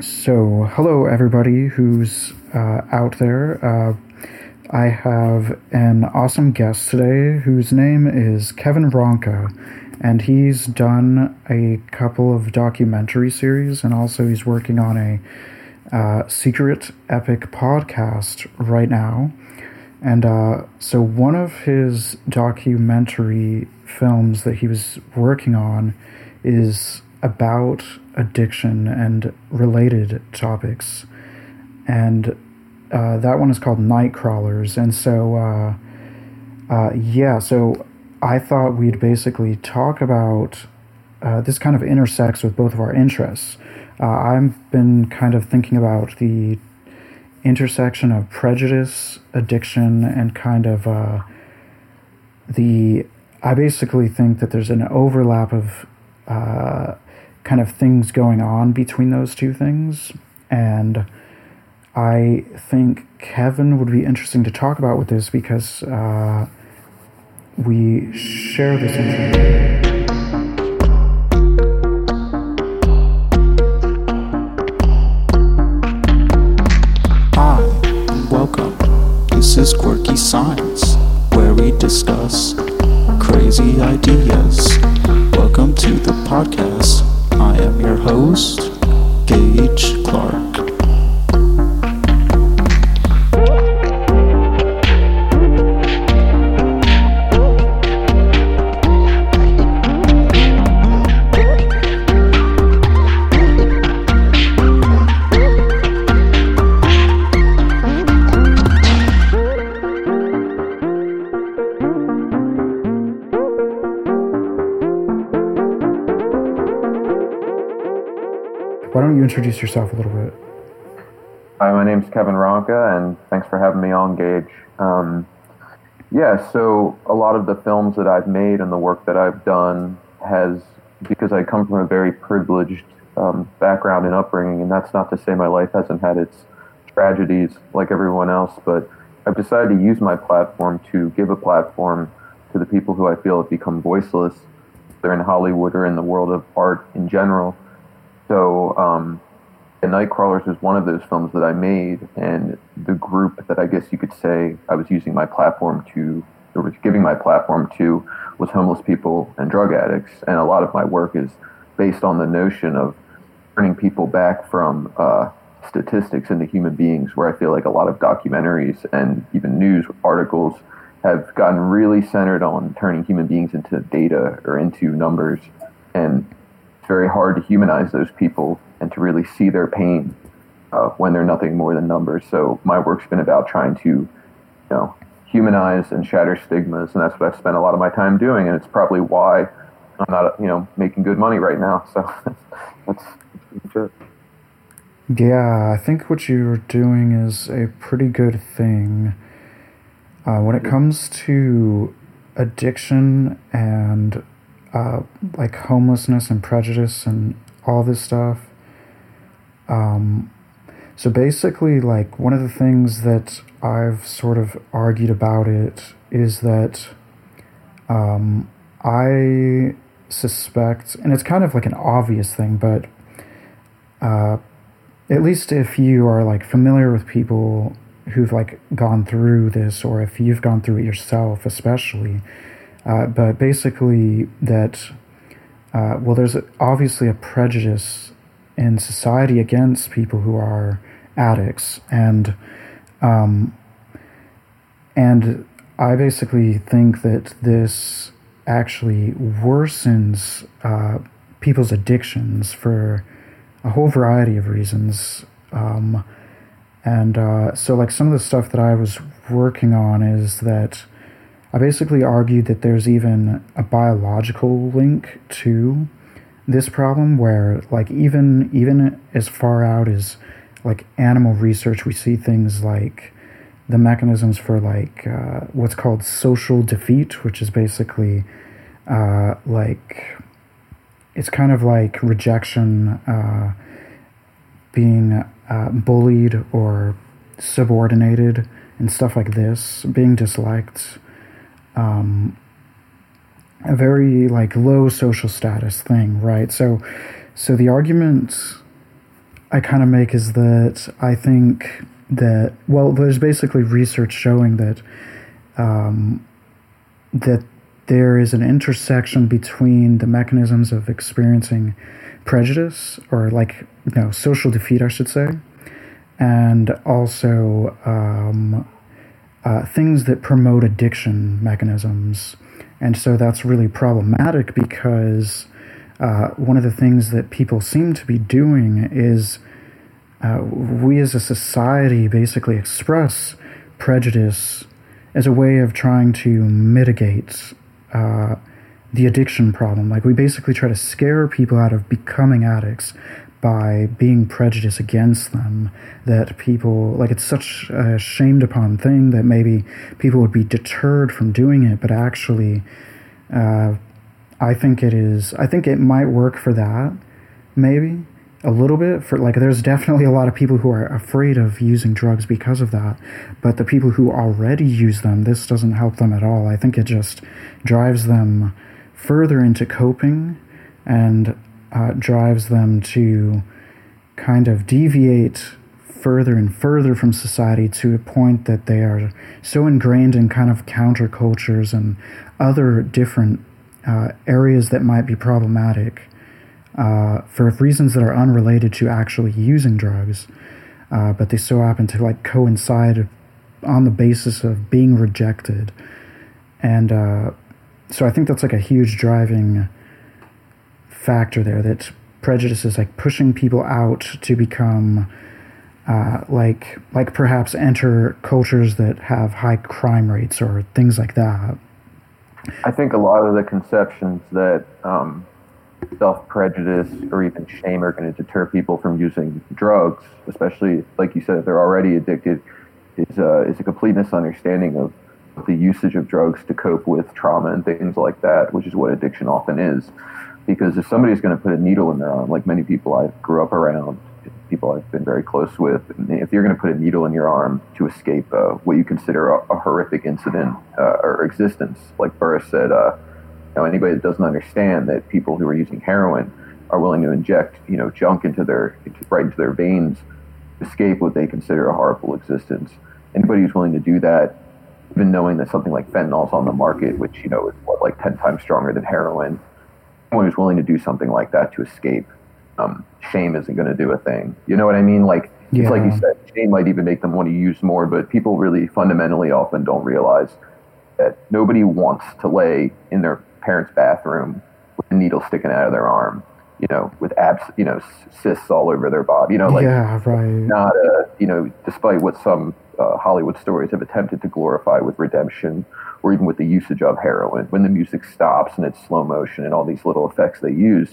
So, hello everybody who's uh, out there. Uh, I have an awesome guest today whose name is Kevin Ronka, and he's done a couple of documentary series, and also he's working on a uh, secret epic podcast right now. And uh, so, one of his documentary films that he was working on is about addiction and related topics. And uh, that one is called Nightcrawlers. And so, uh, uh, yeah, so I thought we'd basically talk about uh, this kind of intersects with both of our interests. Uh, I've been kind of thinking about the intersection of prejudice, addiction, and kind of uh, the. I basically think that there's an overlap of kind of things going on between those two things. And I think Kevin would be interesting to talk about with this because uh, we share this and welcome. This is Quirky Science, where we discuss crazy ideas. Welcome to the podcast. I am your host, Gage Clark. Introduce yourself a little bit? Hi, my name's Kevin Ronka, and thanks for having me on, Gage. Um, yeah, so a lot of the films that I've made and the work that I've done has, because I come from a very privileged um, background and upbringing, and that's not to say my life hasn't had its tragedies like everyone else, but I've decided to use my platform to give a platform to the people who I feel have become voiceless. They're in Hollywood or in the world of art in general so, um, and Nightcrawlers was one of those films that I made, and the group that I guess you could say I was using my platform to, or was giving my platform to, was homeless people and drug addicts. And a lot of my work is based on the notion of turning people back from uh, statistics into human beings, where I feel like a lot of documentaries and even news articles have gotten really centered on turning human beings into data or into numbers. And it's very hard to humanize those people and to really see their pain uh, when they're nothing more than numbers. So my work's been about trying to, you know, humanize and shatter stigmas, and that's what I've spent a lot of my time doing. And it's probably why I'm not, you know, making good money right now. So that's, that's it. Yeah, I think what you're doing is a pretty good thing. Uh, when it comes to addiction and uh, like homelessness and prejudice and all this stuff. Um, so basically, like one of the things that I've sort of argued about it is that um, I suspect, and it's kind of like an obvious thing, but uh, at least if you are like familiar with people who've like gone through this, or if you've gone through it yourself, especially uh, but basically, that, uh, well, there's obviously a prejudice in society against people who are addicts. And, um, and I basically think that this actually worsens uh, people's addictions for a whole variety of reasons. Um, and uh, so, like, some of the stuff that I was working on is that I basically argued that there's even a biological link to this problem where like even even as far out as like animal research we see things like the mechanisms for like uh, what's called social defeat which is basically uh, like it's kind of like rejection uh, being uh, bullied or subordinated and stuff like this being disliked um, a very like low social status thing, right? So, so the argument I kind of make is that I think that well, there's basically research showing that um, that there is an intersection between the mechanisms of experiencing prejudice or like you know social defeat, I should say, and also um, uh, things that promote addiction mechanisms. And so that's really problematic because uh, one of the things that people seem to be doing is uh, we as a society basically express prejudice as a way of trying to mitigate uh, the addiction problem. Like, we basically try to scare people out of becoming addicts by being prejudiced against them. That people, like, it's such a shamed upon thing that maybe people would be deterred from doing it, but actually, uh, I think it is, I think it might work for that, maybe a little bit for like there's definitely a lot of people who are afraid of using drugs because of that but the people who already use them this doesn't help them at all i think it just drives them further into coping and uh, drives them to kind of deviate further and further from society to a point that they are so ingrained in kind of countercultures and other different uh, areas that might be problematic uh, for reasons that are unrelated to actually using drugs, uh, but they so happen to like coincide on the basis of being rejected, and uh, so I think that's like a huge driving factor there. That prejudice is like pushing people out to become. Uh, like like perhaps enter cultures that have high crime rates or things like that. I think a lot of the conceptions that um, self prejudice or even shame are going to deter people from using drugs, especially like you said, if they're already addicted, is uh, is a complete misunderstanding of the usage of drugs to cope with trauma and things like that, which is what addiction often is. Because if somebody's going to put a needle in their arm, like many people I grew up around, people I've been very close with, if you're going to put a needle in your arm to escape uh, what you consider a, a horrific incident uh, or existence, like Burris said, uh, know, anybody that doesn't understand that people who are using heroin are willing to inject, you know, junk into their right into their veins, to escape what they consider a horrible existence. Anybody who's willing to do that, even knowing that something like fentanyl's on the market, which you know is what like ten times stronger than heroin, anyone who's willing to do something like that to escape, um, shame isn't going to do a thing. You know what I mean? Like yeah. it's like you said, shame might even make them want to use more, but people really fundamentally often don't realize that nobody wants to lay in their parents' bathroom with a needle sticking out of their arm, you know, with abs, you know, cysts all over their body, you know, like yeah, right. not a, you know, despite what some uh, Hollywood stories have attempted to glorify with redemption or even with the usage of heroin, when the music stops and it's slow motion and all these little effects they use,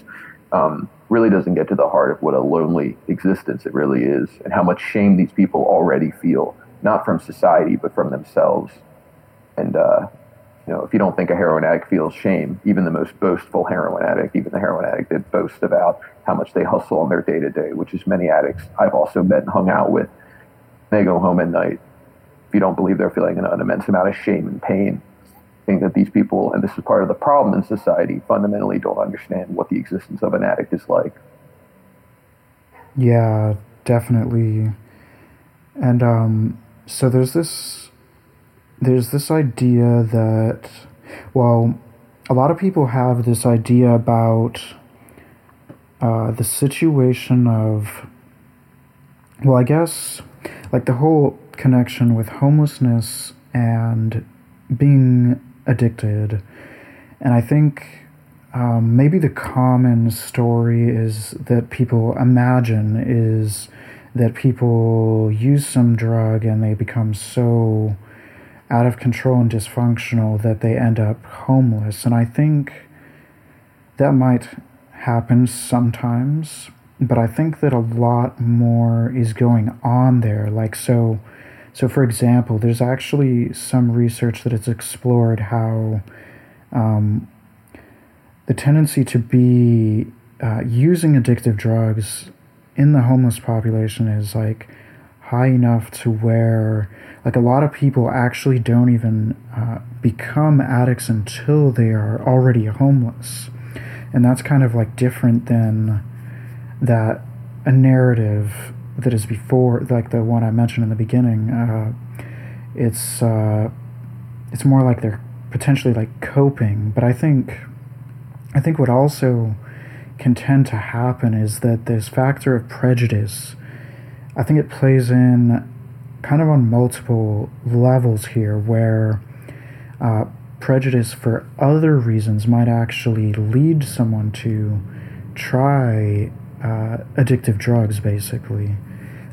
um, really doesn't get to the heart of what a lonely existence it really is and how much shame these people already feel, not from society, but from themselves. And, uh, you know, if you don't think a heroin addict feels shame, even the most boastful heroin addict, even the heroin addict that boasts about how much they hustle on their day to day, which is many addicts I've also met and hung out with, they go home at night. If you don't believe they're feeling an, an immense amount of shame and pain, I think that these people, and this is part of the problem in society, fundamentally don't understand what the existence of an addict is like. Yeah, definitely. And um, so there's this there's this idea that, well, a lot of people have this idea about uh, the situation of, well, I guess, like the whole connection with homelessness and being addicted. And I think um, maybe the common story is that people imagine is that people use some drug and they become so out of control and dysfunctional that they end up homeless. And I think that might happen sometimes, but I think that a lot more is going on there. Like, so, so for example, there's actually some research that has explored how um, the tendency to be uh, using addictive drugs in the homeless population is like high enough to where like a lot of people actually don't even uh, become addicts until they are already homeless and that's kind of like different than that a narrative that is before, like the one I mentioned in the beginning. Uh, it's uh, it's more like they're potentially like coping, but I think I think what also can tend to happen is that this factor of prejudice. I think it plays in kind of on multiple levels here, where uh, prejudice for other reasons might actually lead someone to try uh, addictive drugs, basically.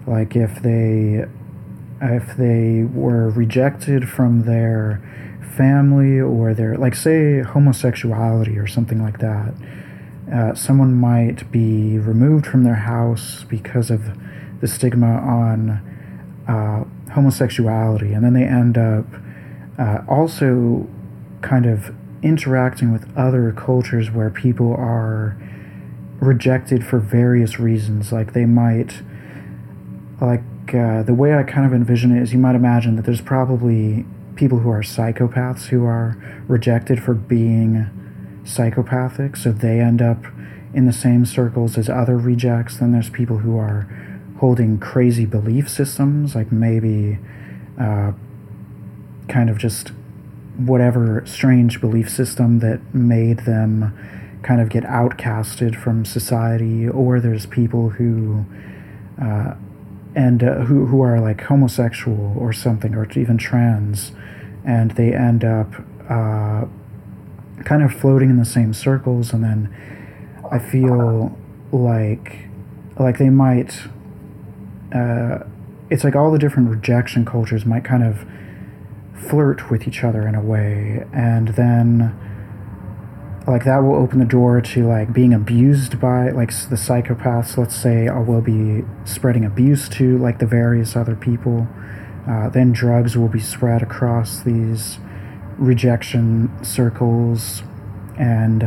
Like if they if they were rejected from their family or their like say homosexuality or something like that uh, someone might be removed from their house because of the stigma on uh, homosexuality and then they end up uh, also kind of interacting with other cultures where people are rejected for various reasons like they might like uh, the way I kind of envision it is you might imagine that there's probably people who are psychopaths who are rejected for being psychopathic, so they end up in the same circles as other rejects. Then there's people who are holding crazy belief systems, like maybe uh, kind of just whatever strange belief system that made them kind of get outcasted from society, or there's people who uh, and uh, who who are like homosexual or something, or even trans, and they end up uh, kind of floating in the same circles, and then I feel like like they might. Uh, it's like all the different rejection cultures might kind of flirt with each other in a way, and then like that will open the door to like being abused by like the psychopaths let's say or will be spreading abuse to like the various other people. Uh, then drugs will be spread across these rejection circles. And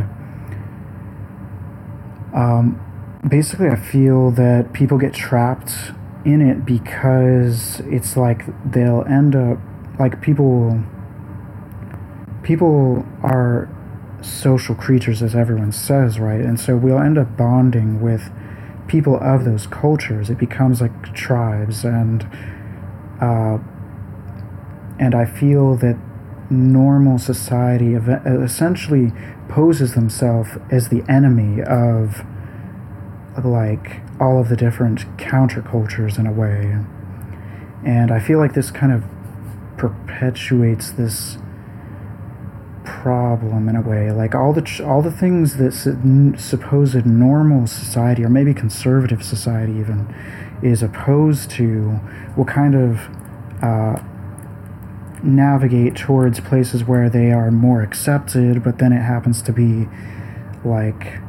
um, basically i feel that people get trapped in it because it's like they'll end up like people people are social creatures, as everyone says, right? And so we'll end up bonding with people of those cultures. It becomes like tribes, and uh, and I feel that normal society essentially poses themselves as the enemy of like all of the different countercultures in a way. And I feel like this kind of perpetuates this problem in a way. Like all the all the things that supposed normal society or maybe conservative society even is opposed to will kind of uh, navigate towards places where they are more accepted, but then it happens to be like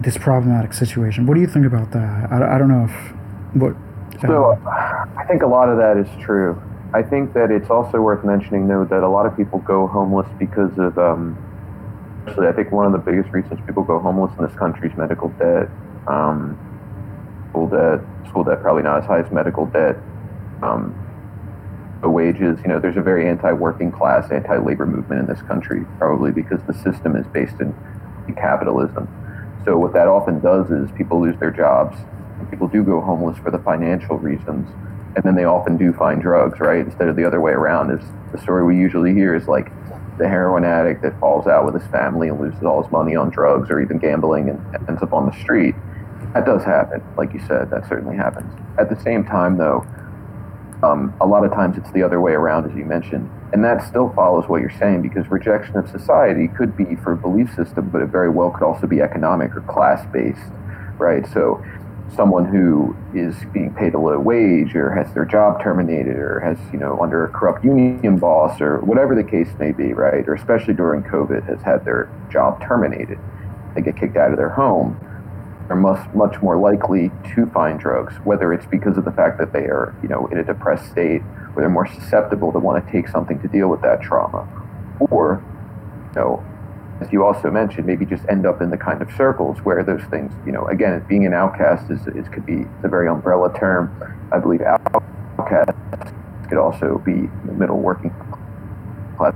this problematic situation. What do you think about that? I, I don't know if what. Uh, so I think a lot of that is true. I think that it's also worth mentioning, though, that a lot of people go homeless because of. Um, actually, I think one of the biggest reasons people go homeless in this country is medical debt. Um, school debt, school debt probably not as high as medical debt. Um, wages, you know, there's a very anti-working class, anti-labor movement in this country, probably because the system is based in capitalism. So what that often does is people lose their jobs. People do go homeless for the financial reasons and then they often do find drugs, right? Instead of the other way around. Is the story we usually hear is like the heroin addict that falls out with his family and loses all his money on drugs or even gambling and ends up on the street. That does happen, like you said. That certainly happens. At the same time, though, um, a lot of times it's the other way around, as you mentioned, and that still follows what you're saying because rejection of society could be for a belief system, but it very well could also be economic or class based, right? So someone who is being paid a low wage or has their job terminated or has, you know, under a corrupt union boss or whatever the case may be, right? Or especially during COVID has had their job terminated. They get kicked out of their home. They're much, much more likely to find drugs, whether it's because of the fact that they are, you know, in a depressed state or they're more susceptible to want to take something to deal with that trauma. Or, you know, as you also mentioned, maybe just end up in the kind of circles where those things, you know, again, being an outcast is, is could be a very umbrella term. I believe outcast could also be middle working class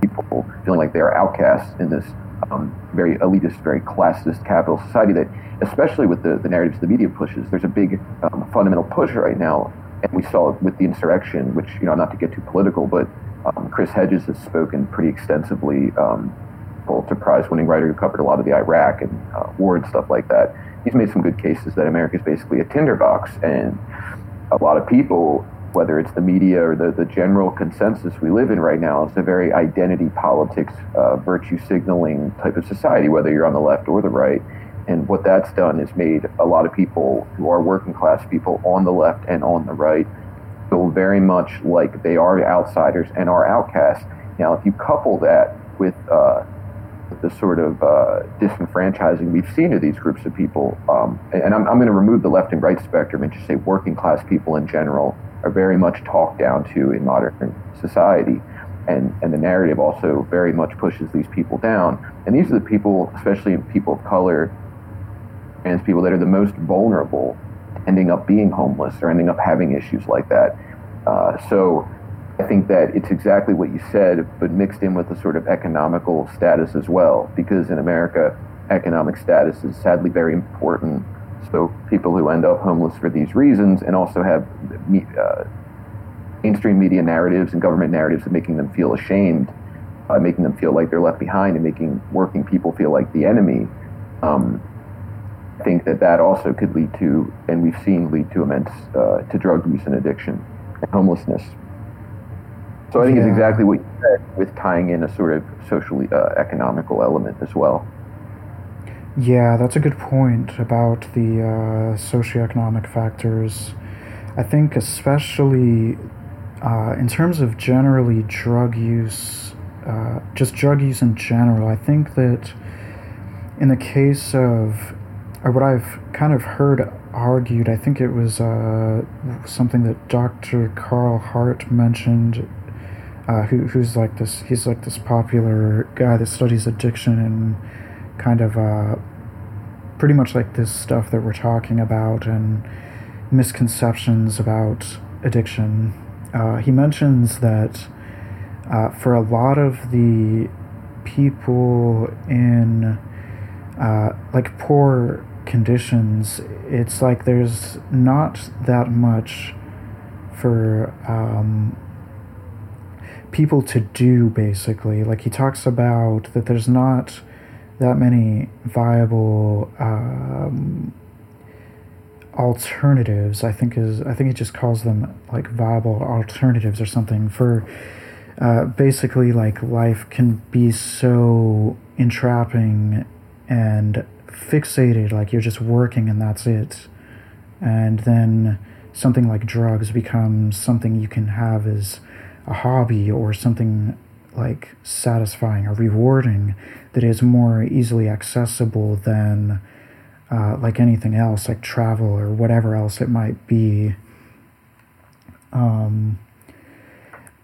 people feeling like they are outcasts in this um, very elitist, very classist capital society that, especially with the, the narratives the media pushes, there's a big um, fundamental push right now. And we saw it with the insurrection, which, you know, not to get too political, but um, Chris Hedges has spoken pretty extensively, um, Pulitzer Prize winning writer who covered a lot of the Iraq and uh, war and stuff like that. He's made some good cases that America is basically a tinderbox. And a lot of people whether it's the media or the, the general consensus we live in right now, it's a very identity politics, uh, virtue signaling type of society, whether you're on the left or the right. And what that's done is made a lot of people who are working class people on the left and on the right feel very much like they are outsiders and are outcasts. Now, if you couple that with uh, the sort of uh, disenfranchising we've seen of these groups of people, um, and I'm, I'm going to remove the left and right spectrum and just say working class people in general are very much talked down to in modern society. And, and the narrative also very much pushes these people down. And these are the people, especially people of color, trans people, that are the most vulnerable, ending up being homeless or ending up having issues like that. Uh, so I think that it's exactly what you said, but mixed in with the sort of economical status as well, because in America, economic status is sadly very important so people who end up homeless for these reasons and also have uh, mainstream media narratives and government narratives of making them feel ashamed, uh, making them feel like they're left behind and making working people feel like the enemy. Um, I think that that also could lead to, and we've seen lead to immense, uh, to drug use and addiction and homelessness. So I think yeah. it's exactly what you said with tying in a sort of socially uh, economical element as well. Yeah, that's a good point about the uh, socioeconomic factors. I think, especially uh, in terms of generally drug use, uh, just drug use in general, I think that in the case of, or what I've kind of heard argued, I think it was uh, something that Dr. Carl Hart mentioned. Uh, who, who's like this? He's like this popular guy that studies addiction and kind of uh, pretty much like this stuff that we're talking about and misconceptions about addiction. Uh, he mentions that uh, for a lot of the people in uh, like poor conditions, it's like there's not that much for um, people to do basically. Like he talks about that there's not that many viable um, alternatives. I think is I think he just calls them like viable alternatives or something for uh, basically like life can be so entrapping and fixated like you're just working and that's it and then something like drugs becomes something you can have as a hobby or something like satisfying or rewarding that is more easily accessible than uh, like anything else, like travel or whatever else it might be. Um,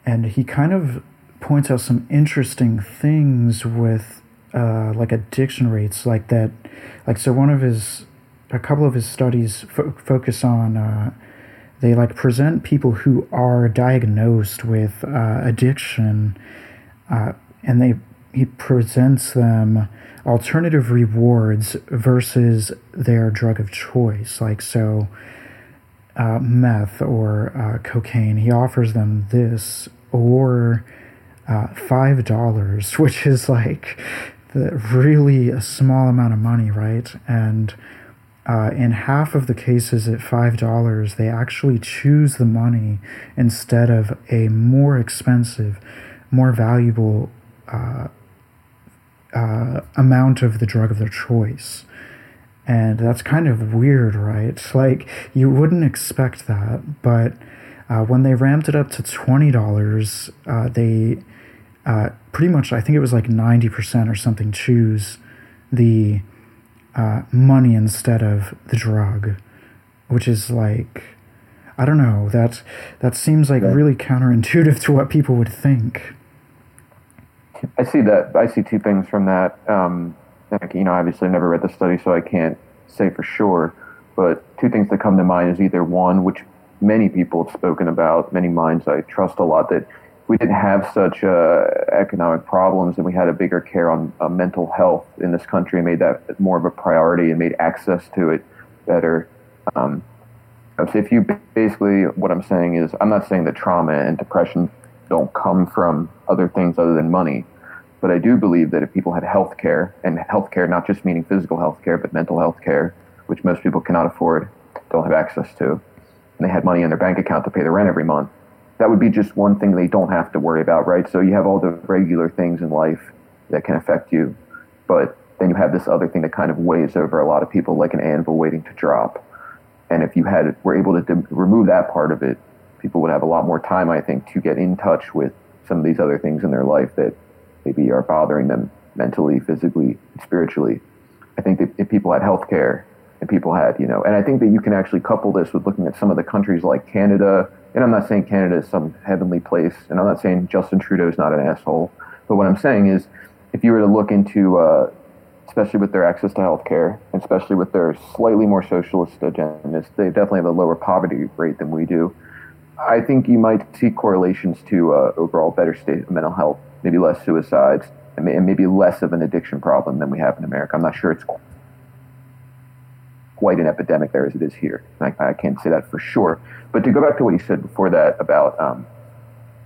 and he kind of points out some interesting things with uh, like addiction rates, like that. Like so, one of his, a couple of his studies fo- focus on. Uh, they like present people who are diagnosed with uh, addiction, uh, and they he presents them alternative rewards versus their drug of choice. Like, so uh, meth or uh, cocaine, he offers them this or uh, $5, which is like the, really a small amount of money, right? And uh, in half of the cases at $5, they actually choose the money instead of a more expensive, more valuable uh, uh, amount of the drug of their choice. And that's kind of weird, right? Like, you wouldn't expect that, but uh, when they ramped it up to $20, uh, they uh, pretty much, I think it was like 90% or something, choose the uh, money instead of the drug, which is like, I don't know, that, that seems like really counterintuitive to what people would think. I see that. I see two things from that. Um, like, you know, obviously, I've never read the study, so I can't say for sure. But two things that come to mind is either one, which many people have spoken about, many minds I trust a lot, that we didn't have such uh, economic problems and we had a bigger care on uh, mental health in this country and made that more of a priority and made access to it better. Um, if you basically, what I'm saying is, I'm not saying that trauma and depression don't come from other things other than money, but I do believe that if people had health care, and health care not just meaning physical health care, but mental health care, which most people cannot afford, don't have access to, and they had money in their bank account to pay the rent every month, that would be just one thing they don't have to worry about, right? So you have all the regular things in life that can affect you, but then you have this other thing that kind of weighs over a lot of people like an anvil waiting to drop. And if you had were able to remove that part of it, people would have a lot more time, I think, to get in touch with some of these other things in their life that maybe are bothering them mentally, physically, spiritually. I think that if people had health care and people had, you know, and I think that you can actually couple this with looking at some of the countries like Canada. And I'm not saying Canada is some heavenly place, and I'm not saying Justin Trudeau is not an asshole. But what I'm saying is, if you were to look into, uh, especially with their access to health care, especially with their slightly more socialist agendas, they definitely have a lower poverty rate than we do. I think you might see correlations to uh, overall better state of mental health maybe less suicides, and maybe less of an addiction problem than we have in America. I'm not sure it's quite an epidemic there as it is here. I, I, can't say that for sure. But to go back to what you said before that about, um,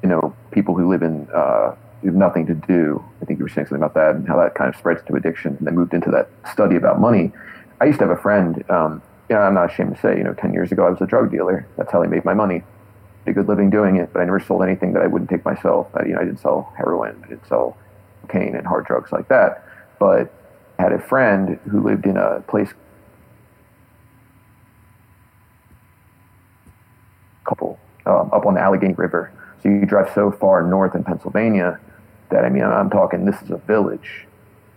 you know, people who live in uh, who have nothing to do. I think you were saying something about that and how that kind of spreads to addiction. And then moved into that study about money. I used to have a friend. Um, you know, I'm not ashamed to say, you know, 10 years ago I was a drug dealer. That's how I made my money a good living doing it, but I never sold anything that I wouldn't take myself. I, you know, I didn't sell heroin, I didn't sell cocaine and hard drugs like that. But I had a friend who lived in a place couple um, up on the Allegheny River. So you drive so far north in Pennsylvania that I mean, I'm talking this is a village,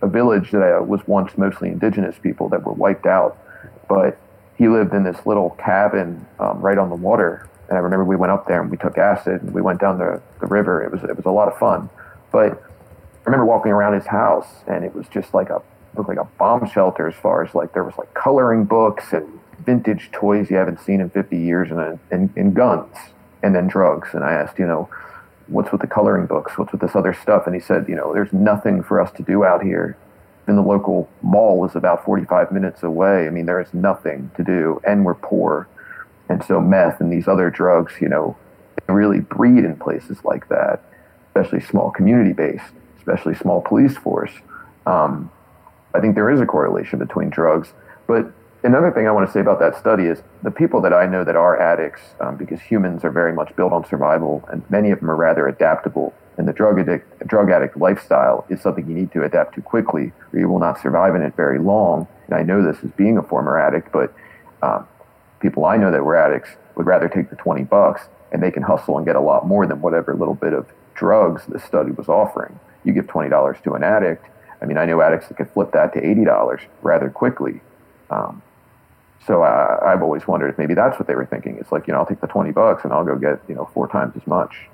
a village that was once mostly indigenous people that were wiped out. But he lived in this little cabin um, right on the water and I remember we went up there and we took acid and we went down the, the river. It was it was a lot of fun. But I remember walking around his house and it was just like a looked like a bomb shelter as far as like there was like coloring books and vintage toys you haven't seen in 50 years and, and, and guns and then drugs. And I asked, you know, what's with the coloring books? What's with this other stuff? And he said, you know, there's nothing for us to do out here. And the local mall is about 45 minutes away. I mean, there is nothing to do, and we're poor. And so meth and these other drugs, you know, really breed in places like that, especially small community based, especially small police force. Um, I think there is a correlation between drugs. But another thing I want to say about that study is the people that I know that are addicts, um, because humans are very much built on survival, and many of them are rather adaptable. And the drug addict, drug addict lifestyle is something you need to adapt to quickly, or you will not survive in it very long. And I know this as being a former addict, but um, people I know that were addicts would rather take the 20 bucks and they can hustle and get a lot more than whatever little bit of drugs this study was offering. You give $20 to an addict. I mean, I know addicts that could flip that to $80 rather quickly. Um, so I, I've always wondered if maybe that's what they were thinking. It's like, you know, I'll take the 20 bucks and I'll go get, you know, four times as much.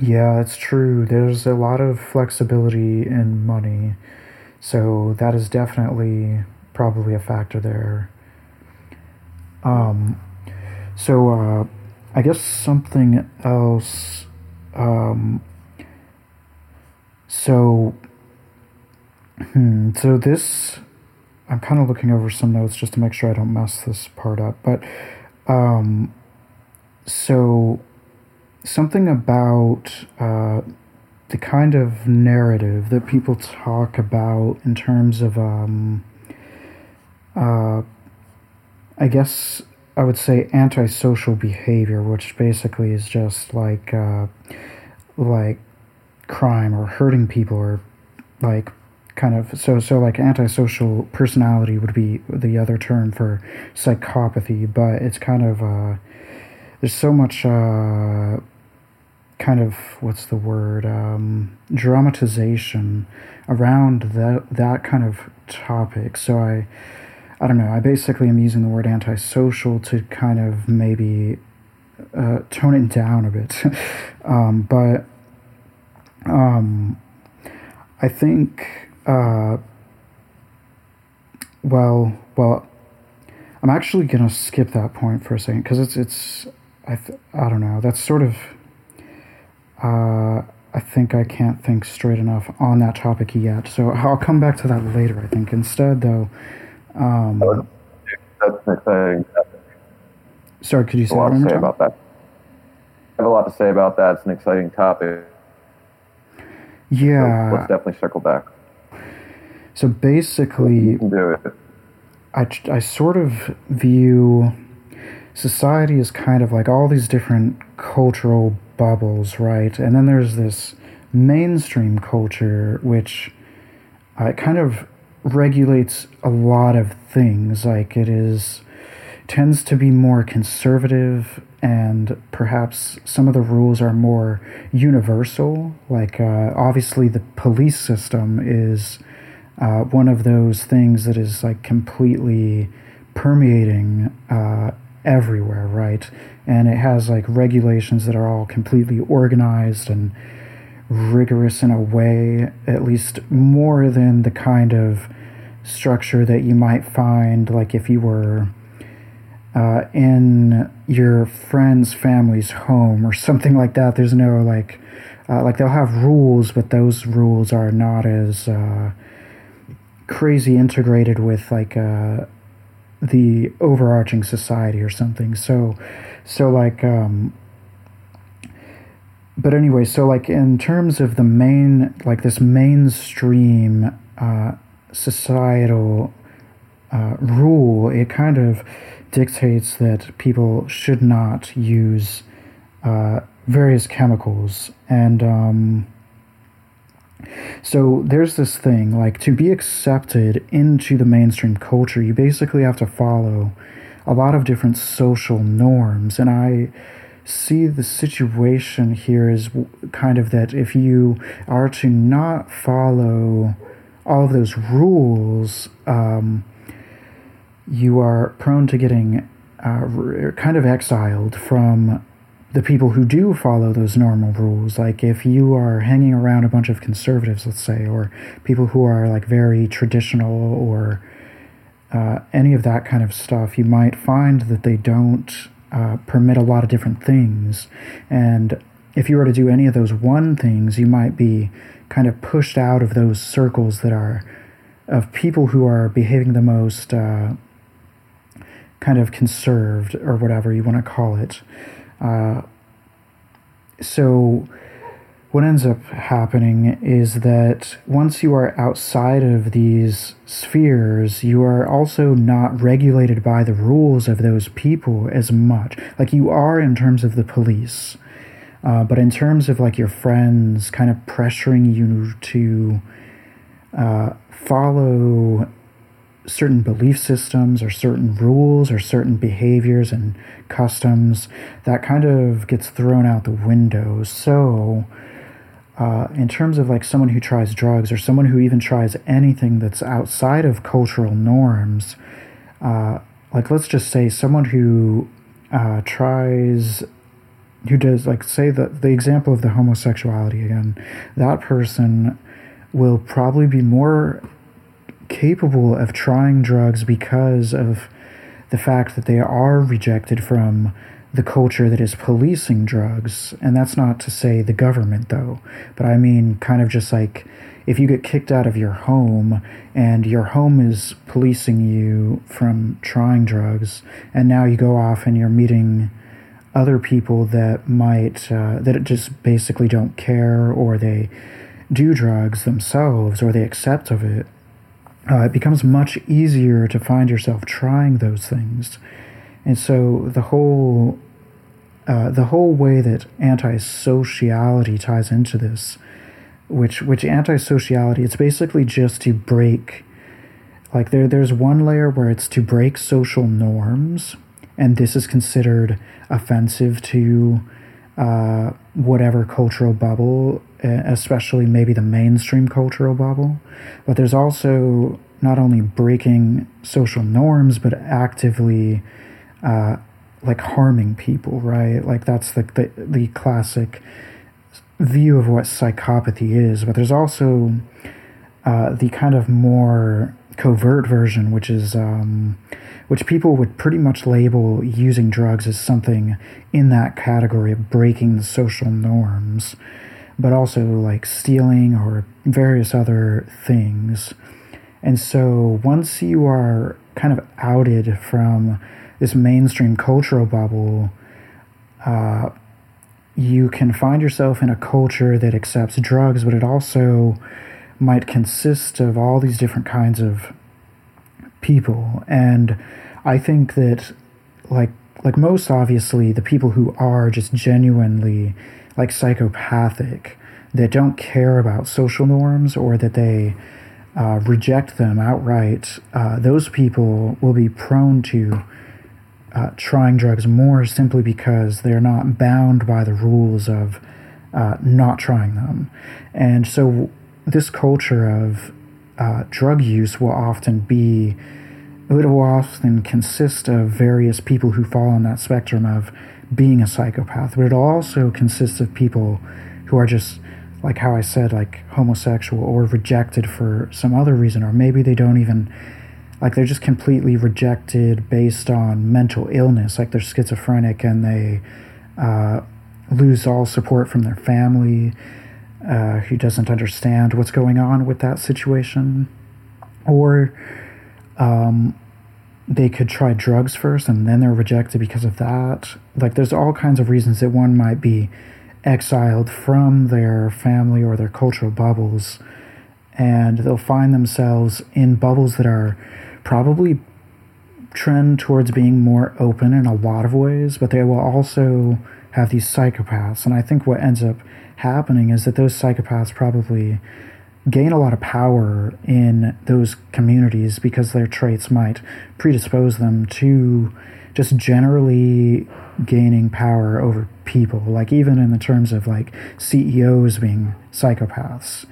Yeah, it's true. There's a lot of flexibility in money. So that is definitely probably a factor there. Um, so uh, I guess something else. Um, so, hmm, so this, I'm kind of looking over some notes just to make sure I don't mess this part up. But, um, so something about uh, the kind of narrative that people talk about in terms of um, uh, I guess I would say antisocial behavior, which basically is just like uh, like crime or hurting people or like kind of so so like antisocial personality would be the other term for psychopathy, but it's kind of uh, there's so much uh, kind of what's the word um, dramatization around that that kind of topic. So I I don't know. I basically am using the word antisocial to kind of maybe uh, tone it down a bit. um, but um, I think, uh, well, well, I'm actually gonna skip that point for a second because it's it's I th- I don't know. That's sort of uh, I think I can't think straight enough on that topic yet. So I'll come back to that later. I think instead, though. Um, That's an exciting. sorry, could you A say lot that one to more say time? about that. I have a lot to say about that. It's an exciting topic. So Yeah. let's definitely circle back. So basically, You can do it. I, I sort of view society as kind of like all these different cultural bubbles, right? And then there's this mainstream culture, which uh, it kind of regulates a lot of things. Like it is tends to be more conservative, and perhaps some of the rules are more universal. Like uh, obviously, the police system is uh, one of those things that is like completely permeating uh, everywhere, right? And it has like regulations that are all completely organized and rigorous in a way, at least more than the kind of structure that you might find, like if you were uh, in your friend's family's home or something like that. There's no like, uh, like they'll have rules, but those rules are not as uh, crazy integrated with like uh, the overarching society or something. So, so like, um, but anyway, so like in terms of the main, like this mainstream uh, societal uh, rule, it kind of dictates that people should not use uh, various chemicals. And um, so there's this thing like to be accepted into the mainstream culture, you basically have to follow a lot of different social norms. And I see the situation here is kind of that if you are to not follow all of those rules, um, you are prone to getting uh, kind of exiled from the people who do follow those normal rules. Like if you are hanging around a bunch of conservatives, let's say, or people who are like very traditional or uh, any of that kind of stuff, you might find that they don't uh, permit a lot of different things. And if you were to do any of those one things, you might be kind of pushed out of those circles that are of people who are behaving the most uh, kind of conserved or whatever you want to call it. Uh, so, what ends up happening is that once you are outside of these spheres, you are also not regulated by the rules of those people as much. Like you are in terms of the police, uh, but in terms of like your friends kind of pressuring you to uh, follow certain belief systems or certain rules or certain behaviors and customs that kind of gets thrown out the window. So, uh, in terms of like someone who tries drugs or someone who even tries anything that's outside of cultural norms, uh, like let's just say someone who uh, tries who does like say the the example of the homosexuality again that person will probably be more capable of trying drugs because of the fact that they are rejected from the culture that is policing drugs. And that's not to say the government, though, but I mean, kind of just like if you get kicked out of your home and your home is policing you from trying drugs, and now you go off and you're meeting other people that might, uh, that just basically don't care or they do drugs themselves or they accept of it uh, it becomes much easier to find yourself trying those things. And so the whole uh, the whole way that antisociality ties into this, which which antisociality, it's basically just to break like there there's one layer where it's to break social norms, and this is considered offensive to uh, whatever cultural bubble, especially maybe the mainstream cultural bubble. But there's also not only breaking social norms, but actively uh, like harming people, right? Like that's the, the the classic view of what psychopathy is. But there's also uh, the kind of more covert version, which is um, which people would pretty much label using drugs as something in that category of breaking the social norms, but also like stealing or various other things. And so once you are kind of outed from this mainstream cultural bubble, uh, you can find yourself in a culture that accepts drugs, but it also might consist of all these different kinds of people. And I think that, like, like most obviously, the people who are just genuinely like psychopathic, that don't care about social norms or that they uh, reject them outright, uh, those people will be prone to uh, trying drugs more simply because they're not bound by the rules of uh, not trying them. And so, this culture of uh, drug use will often be, it will often consist of various people who fall on that spectrum of being a psychopath, but it also consists of people who are just like how I said, like homosexual or rejected for some other reason, or maybe they don't even like they're just completely rejected based on mental illness, like they're schizophrenic and they uh, lose all support from their family, uh, who doesn't understand what's going on with that situation, or um, they could try drugs first and then they're rejected because of that. Like there's all kinds of reasons that one might be exiled from their family or their cultural bubbles and they'll find themselves in bubbles that are probably trend towards being more open in a lot of ways, but they will also have these psychopaths. And I think what ends up happening is that those psychopaths probably gain a lot of power in those communities because their traits might predispose them to just generally gaining power over people like even in the terms of like ceos being psychopaths.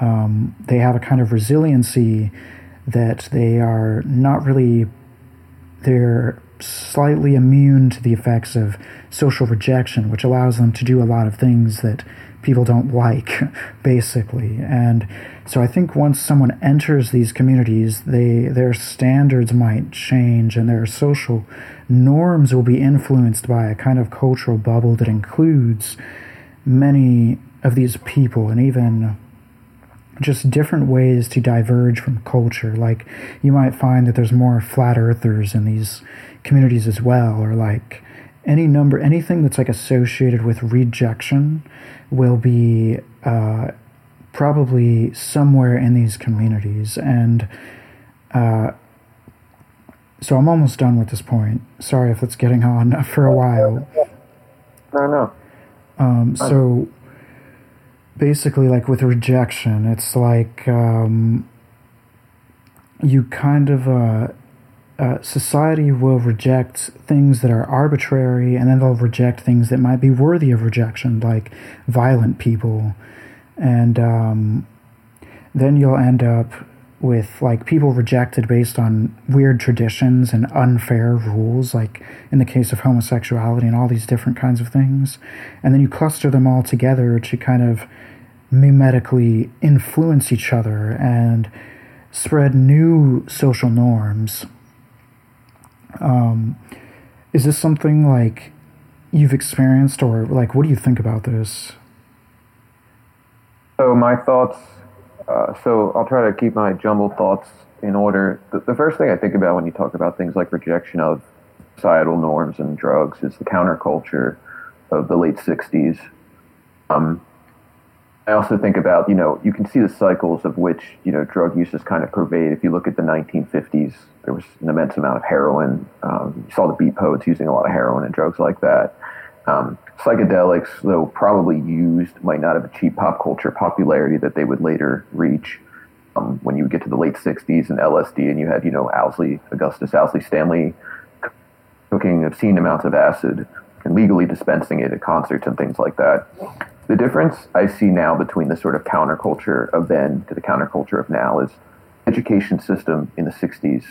Um, they have a kind of resiliency that they are not really they're slightly immune to the effects of social rejection, which allows them to do a lot of things that people don't like, basically. And so I think once someone enters these communities, they their standards might change and their social norms will be influenced by a kind of cultural bubble that includes many of these people and even just different ways to diverge from culture. Like you might find that there's more flat earthers in these communities as well, or like any number, anything that's like associated with rejection will be uh, probably somewhere in these communities. And uh, so I'm almost done with this point. Sorry if it's getting on for a while. No, no. Um, so basically like with rejection it's like um, you kind of uh, uh, society will reject things that are arbitrary and then they'll reject things that might be worthy of rejection like violent people and um, then you'll end up with like people rejected based on weird traditions and unfair rules like in the case of homosexuality and all these different kinds of things and then you cluster them all together to kind of mimetically influence each other and spread new social norms. Um, is this something like you've experienced, or like what do you think about this? So my thoughts. Uh, so I'll try to keep my jumbled thoughts in order. The, the first thing I think about when you talk about things like rejection of societal norms and drugs is the counterculture of the late '60s. Um, I also think about, you know, you can see the cycles of which, you know, drug use is kind of pervade. If you look at the 1950s, there was an immense amount of heroin. Um, you saw the beat poets using a lot of heroin and drugs like that. Um, psychedelics, though probably used, might not have achieved pop culture popularity that they would later reach. Um, when you get to the late 60s and LSD and you had, you know, Owsley, Augustus Owsley Stanley cooking obscene amounts of acid and legally dispensing it at concerts and things like that the difference I see now between the sort of counterculture of then to the counterculture of now is education system in the 60s.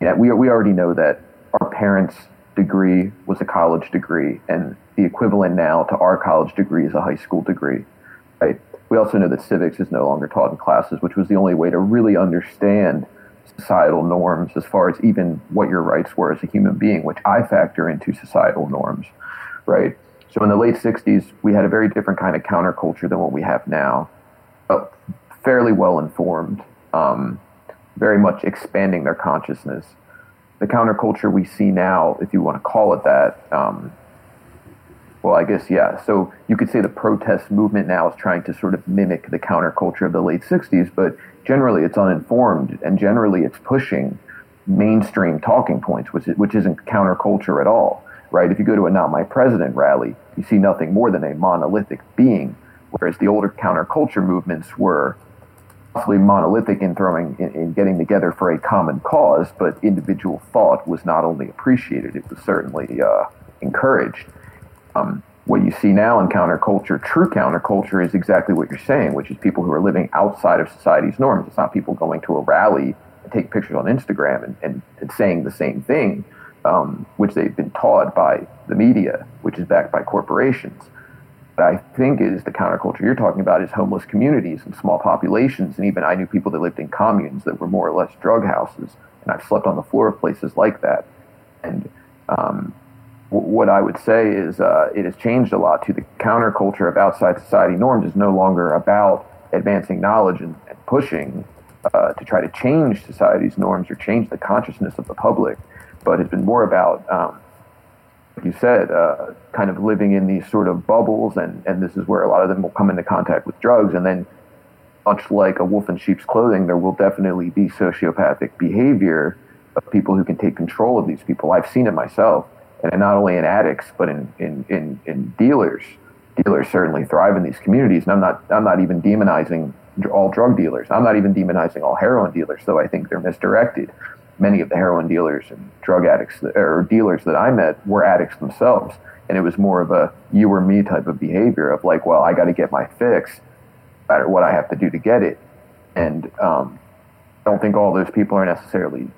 Mean, we, we already know that our parents' degree was a college degree, and the equivalent now to our college degree is a high school degree. Right? We also know that civics is no longer taught in classes, which was the only way to really understand societal norms as far as even what your rights were as a human being, which I factor into societal norms, right? So in the late 60s, we had a very different kind of counterculture than what we have now. Fairly well informed, um, very much expanding their consciousness. The counterculture we see now, if you want to call it that, um, well, I guess, yeah. So you could say the protest movement now is trying to sort of mimic the counterculture of the late 60s, but generally it's uninformed and generally it's pushing mainstream talking points, which, which isn't counterculture at all, right? If you go to a Not My President rally, you see nothing more than a monolithic being, whereas the older counterculture movements were possibly monolithic in throwing in, in, getting together for a common cause, but individual thought was not only appreciated; it was certainly uh, encouraged. Um, what you see now in counterculture, true counterculture, is exactly what you're saying, which is people who are living outside of society's norms. It's not people going to a rally and take pictures on Instagram and, and, and saying the same thing, um, which they've been taught by the media, which is backed by corporations. I think is the counterculture you're talking about is homeless communities and small populations. And even I knew people that lived in communes that were more or less drug houses. And I've slept on the floor of places like that. And um, w- what I would say is uh, it has changed a lot to the counterculture of outside society norms is no longer about advancing knowledge and, and pushing uh, to try to change society's norms or change the consciousness of the public, but it's been more about um, you said, uh, kind of living in these sort of bubbles, and, and this is where a lot of them will come into contact with drugs. And then, much like a wolf in sheep's clothing, there will definitely be sociopathic behavior of people who can take control of these people. I've seen it myself, and not only in addicts, but in, in, in, in dealers. Dealers certainly thrive in these communities, and I'm not, I'm not even demonizing all drug dealers. I'm not even demonizing all heroin dealers, though I think they're misdirected many of the heroin dealers and drug addicts that, or dealers that I met were addicts themselves. And it was more of a you or me type of behavior of like, well, I got to get my fix, no matter what I have to do to get it. And um, I don't think all those people are necessarily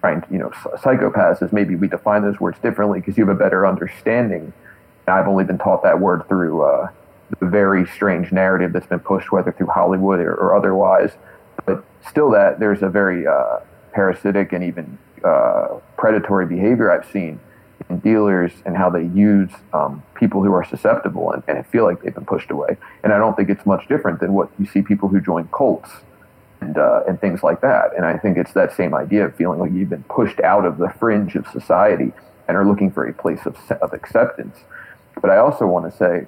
trying to, you know, psychopaths as maybe we define those words differently because you have a better understanding. And I've only been taught that word through uh, the very strange narrative that's been pushed, whether through Hollywood or, or otherwise. But still, that there's a very uh, parasitic and even uh, predatory behavior I've seen in dealers and how they use um, people who are susceptible and, and feel like they've been pushed away. And I don't think it's much different than what you see people who join cults and, uh, and things like that. And I think it's that same idea of feeling like you've been pushed out of the fringe of society and are looking for a place of, of acceptance. But I also want to say,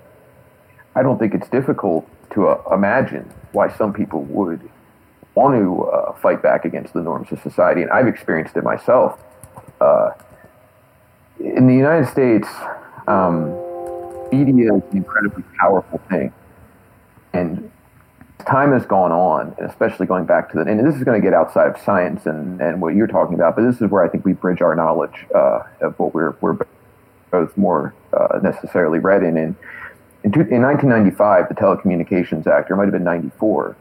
I don't think it's difficult to uh, imagine why some people would want to uh, fight back against the norms of society, and I've experienced it myself. Uh, in the United States, um, media is an incredibly powerful thing, and time has gone on, and especially going back to the, and this is going to get outside of science and, and what you're talking about, but this is where I think we bridge our knowledge uh, of what we're, we're both more uh, necessarily read in. And in, in 1995, the Telecommunications Act, or it might have been 94,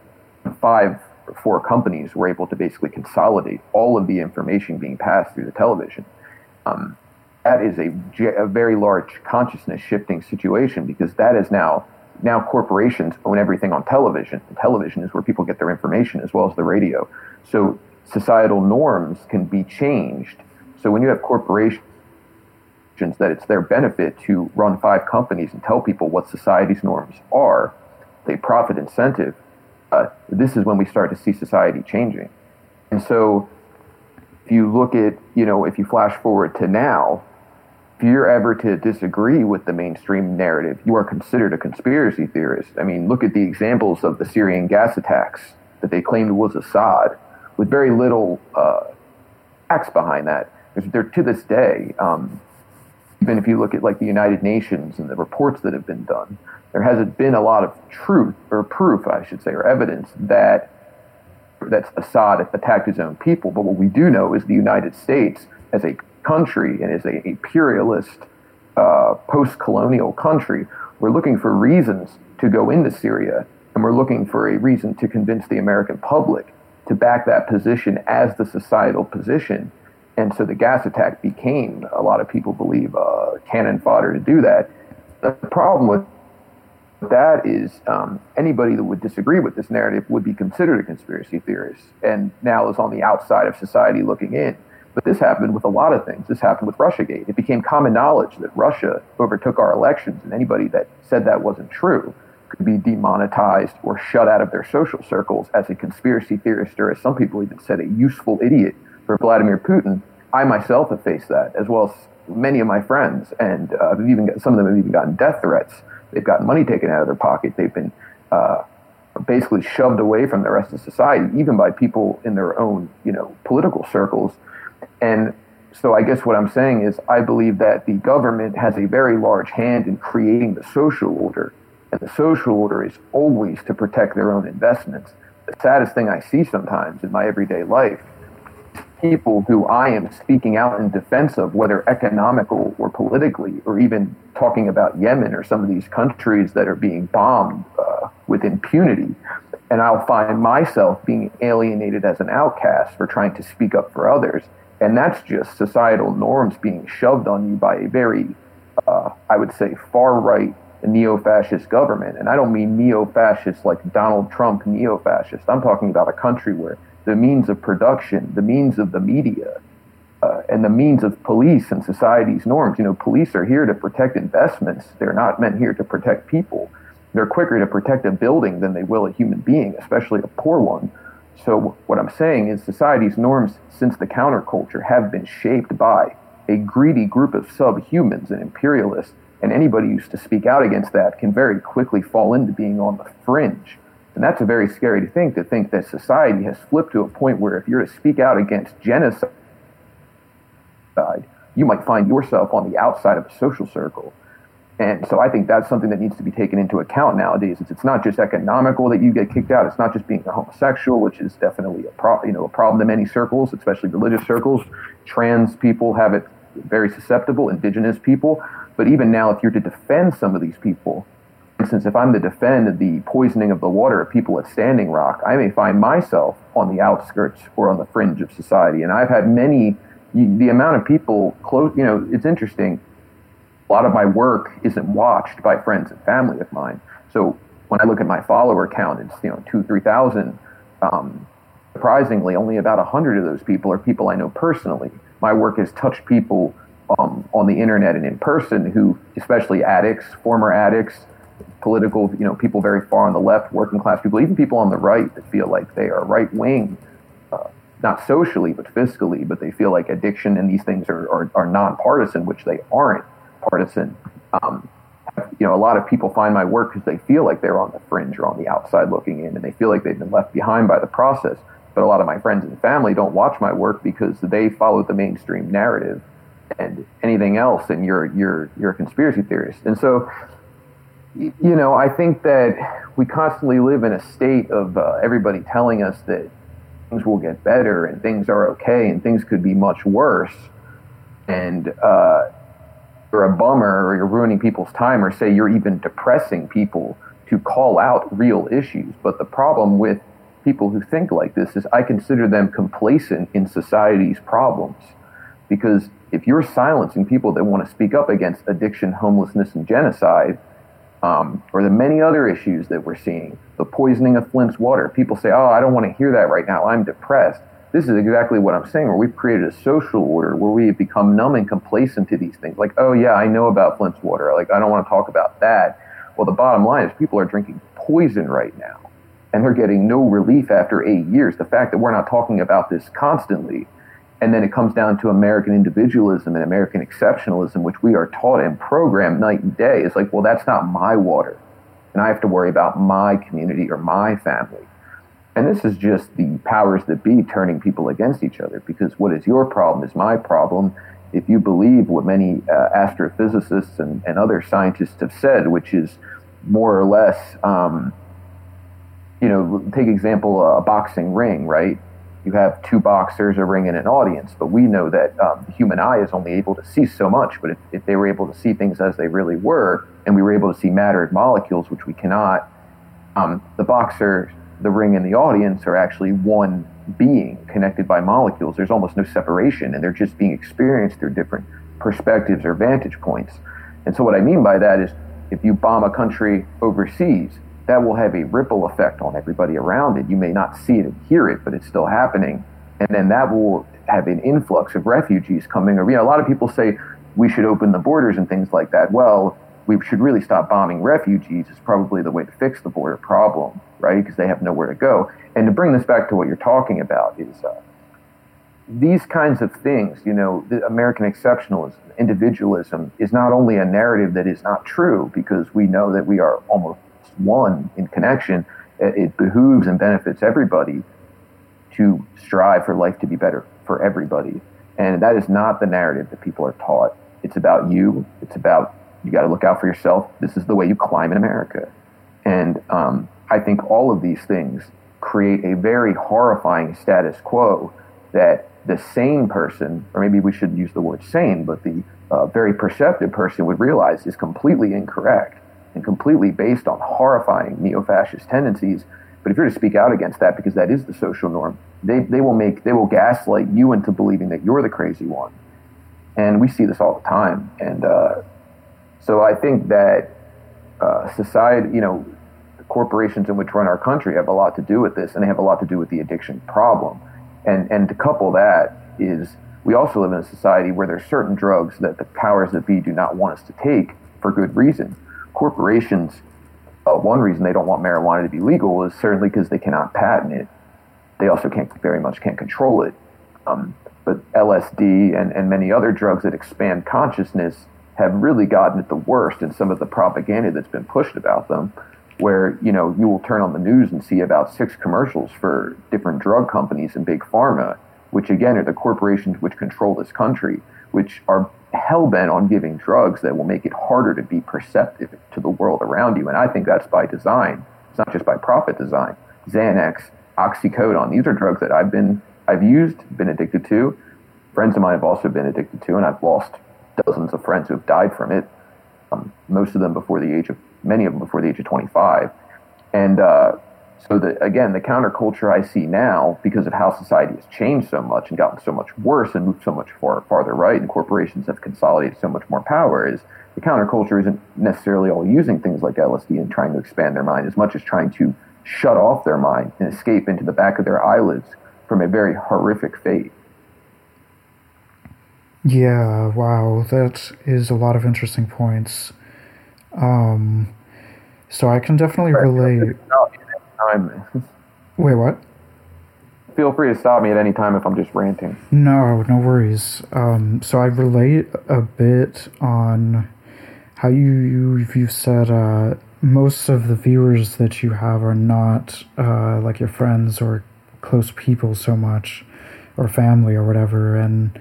five four companies were able to basically consolidate all of the information being passed through the television. Um, that is a, a very large consciousness shifting situation because that is now now corporations own everything on television. And television is where people get their information as well as the radio. So societal norms can be changed. So when you have corporations that it's their benefit to run five companies and tell people what society's norms are, they profit incentive uh, this is when we start to see society changing. And so, if you look at, you know, if you flash forward to now, if you're ever to disagree with the mainstream narrative, you are considered a conspiracy theorist. I mean, look at the examples of the Syrian gas attacks that they claimed was Assad, with very little uh, facts behind that. They're to this day, um, even if you look at like the United Nations and the reports that have been done, there hasn't been a lot of truth or proof, I should say, or evidence that that Assad attacked his own people. But what we do know is the United States, as a country and as a imperialist, uh, post-colonial country, we're looking for reasons to go into Syria, and we're looking for a reason to convince the American public to back that position as the societal position. And so the gas attack became, a lot of people believe, uh, cannon fodder to do that. The problem with that is um, anybody that would disagree with this narrative would be considered a conspiracy theorist and now is on the outside of society looking in. But this happened with a lot of things. This happened with Russiagate. It became common knowledge that Russia overtook our elections, and anybody that said that wasn't true could be demonetized or shut out of their social circles as a conspiracy theorist, or as some people even said, a useful idiot for Vladimir Putin. I myself have faced that, as well as many of my friends, and uh, even some of them have even gotten death threats. They've gotten money taken out of their pocket. They've been uh, basically shoved away from the rest of society, even by people in their own, you know, political circles. And so I guess what I'm saying is I believe that the government has a very large hand in creating the social order. And the social order is always to protect their own investments. The saddest thing I see sometimes in my everyday life people who I am speaking out in defense of, whether economical or politically, or even talking about Yemen or some of these countries that are being bombed uh, with impunity. And I'll find myself being alienated as an outcast for trying to speak up for others. And that's just societal norms being shoved on you by a very, uh, I would say, far right neo fascist government. And I don't mean neo fascist like Donald Trump neo fascist. I'm talking about a country where the means of production, the means of the media, uh, and the means of police and society's norms. You know, police are here to protect investments. They're not meant here to protect people. They're quicker to protect a building than they will a human being, especially a poor one. So what I'm saying is society's norms since the counterculture have been shaped by a greedy group of subhumans and imperialists, and anybody who used to speak out against that can very quickly fall into being on the fringe and that's a very scary thing to think that society has flipped to a point where if you're to speak out against genocide, you might find yourself on the outside of a social circle. And so I think that's something that needs to be taken into account nowadays. It's, it's not just economical that you get kicked out. It's not just being a homosexual, which is definitely a you know a problem in many circles, especially religious circles. Trans people have it very susceptible. Indigenous people, but even now, if you're to defend some of these people, instance, if I'm to defend the poisoning of the water of people at Standing Rock, I may find myself on the outskirts or on the fringe of society. And I've had many, the amount of people close, you know, it's interesting. A lot of my work isn't watched by friends and family of mine. So when I look at my follower count, it's, you know, two, 3,000. Um, surprisingly, only about 100 of those people are people I know personally. My work has touched people um, on the internet and in person who, especially addicts, former addicts, political, you know, people very far on the left, working class people, even people on the right that feel like they are right wing, uh, not socially but fiscally, but they feel like addiction and these things are, are, are nonpartisan, which they aren't partisan. Um, you know, a lot of people find my work because they feel like they're on the fringe or on the outside looking in, and they feel like they've been left behind by the process. But a lot of my friends and family don't watch my work because they follow the mainstream narrative and anything else, and you're you're you're a conspiracy theorist. And so you know, I think that we constantly live in a state of uh, everybody telling us that things will get better and things are okay and things could be much worse. And uh, you're a bummer or you're ruining people's time or say you're even depressing people to call out real issues. But the problem with people who think like this is I consider them complacent in society's problems. Because if you're silencing people that want to speak up against addiction, homelessness, and genocide, um, or the many other issues that we're seeing, the poisoning of Flint's water. People say, oh, I don't want to hear that right now. I'm depressed. This is exactly what I'm saying, where we've created a social order where we have become numb and complacent to these things. Like, oh, yeah, I know about Flint's water. Like, I don't want to talk about that. Well, the bottom line is people are drinking poison right now, and they're getting no relief after eight years. The fact that we're not talking about this constantly and then it comes down to American individualism and American exceptionalism, which we are taught and programmed night and day. It's like, well, that's not my water. And I have to worry about my community or my family. And this is just the powers that be turning people against each other because what is your problem is my problem. If you believe what many uh, astrophysicists and, and other scientists have said, which is more or less, um, you know, take example a boxing ring, right? You have two boxers, a ring, and an audience. But we know that um, the human eye is only able to see so much. But if, if, they were able to see things as they really were, and we were able to see matter and molecules, which we cannot, um, the boxer, the ring, and the audience are actually one being connected by molecules. There's almost no separation, and they're just being experienced through different perspectives or vantage points. And so, what I mean by that is if you bomb a country overseas, that will have a ripple effect on everybody around it. You may not see it and hear it, but it's still happening. And then that will have an influx of refugees coming. Or, you know, a lot of people say we should open the borders and things like that. Well, we should really stop bombing refugees is probably the way to fix the border problem, right? Because they have nowhere to go. And to bring this back to what you're talking about is uh, these kinds of things, you know, the American exceptionalism, individualism is not only a narrative that is not true because we know that we are almost one in connection. It behooves and benefits everybody to strive for life to be better for everybody. And that is not the narrative that people are taught. It's about you. It's about you got to look out for yourself. This is the way you climb in America. And um, I think all of these things create a very horrifying status quo that the sane person, or maybe we shouldn't use the word sane, but the uh, very perceptive person would realize is completely incorrect and completely based on horrifying neo fascist tendencies. But if you're to speak out against that, because that is the social norm, they, they will make they will gaslight you into believing that you're the crazy one. And we see this all the time. And uh, so I think that uh, society, you know, the corporations in which run our country have a lot to do with this, and they have a lot to do with the addiction problem. And and to couple that is we also live in a society where there's certain drugs that the powers that be do not want us to take for good reason. Corporations, uh, one reason they don't want marijuana to be legal is certainly because they cannot patent it. They also can't very much can't control it. Um, but LSD and, and many other drugs that expand consciousness have really gotten at the worst in some of the propaganda that's been pushed about them where you know you will turn on the news and see about six commercials for different drug companies and big pharma which again are the corporations which control this country which are hell-bent on giving drugs that will make it harder to be perceptive to the world around you. And i think that's by design. It's not just by profit design. Xanax oxycodone these are drugs that i've been i've used been addicted to. Friends of mine have also been addicted to and i've lost dozens of friends who have died from it, um, most of them before the age of, many of them before the age of 25. And uh, so, the, again, the counterculture I see now, because of how society has changed so much and gotten so much worse and moved so much far, farther right, and corporations have consolidated so much more power, is the counterculture isn't necessarily all using things like LSD and trying to expand their mind as much as trying to shut off their mind and escape into the back of their eyelids from a very horrific fate. Yeah, wow, that is a lot of interesting points. Um, so I can definitely relate. Wait, what? Feel free to stop me at any time if I'm just ranting. No, no worries. Um, so I relate a bit on how you, you you've said uh, most of the viewers that you have are not uh, like your friends or close people so much, or family or whatever, and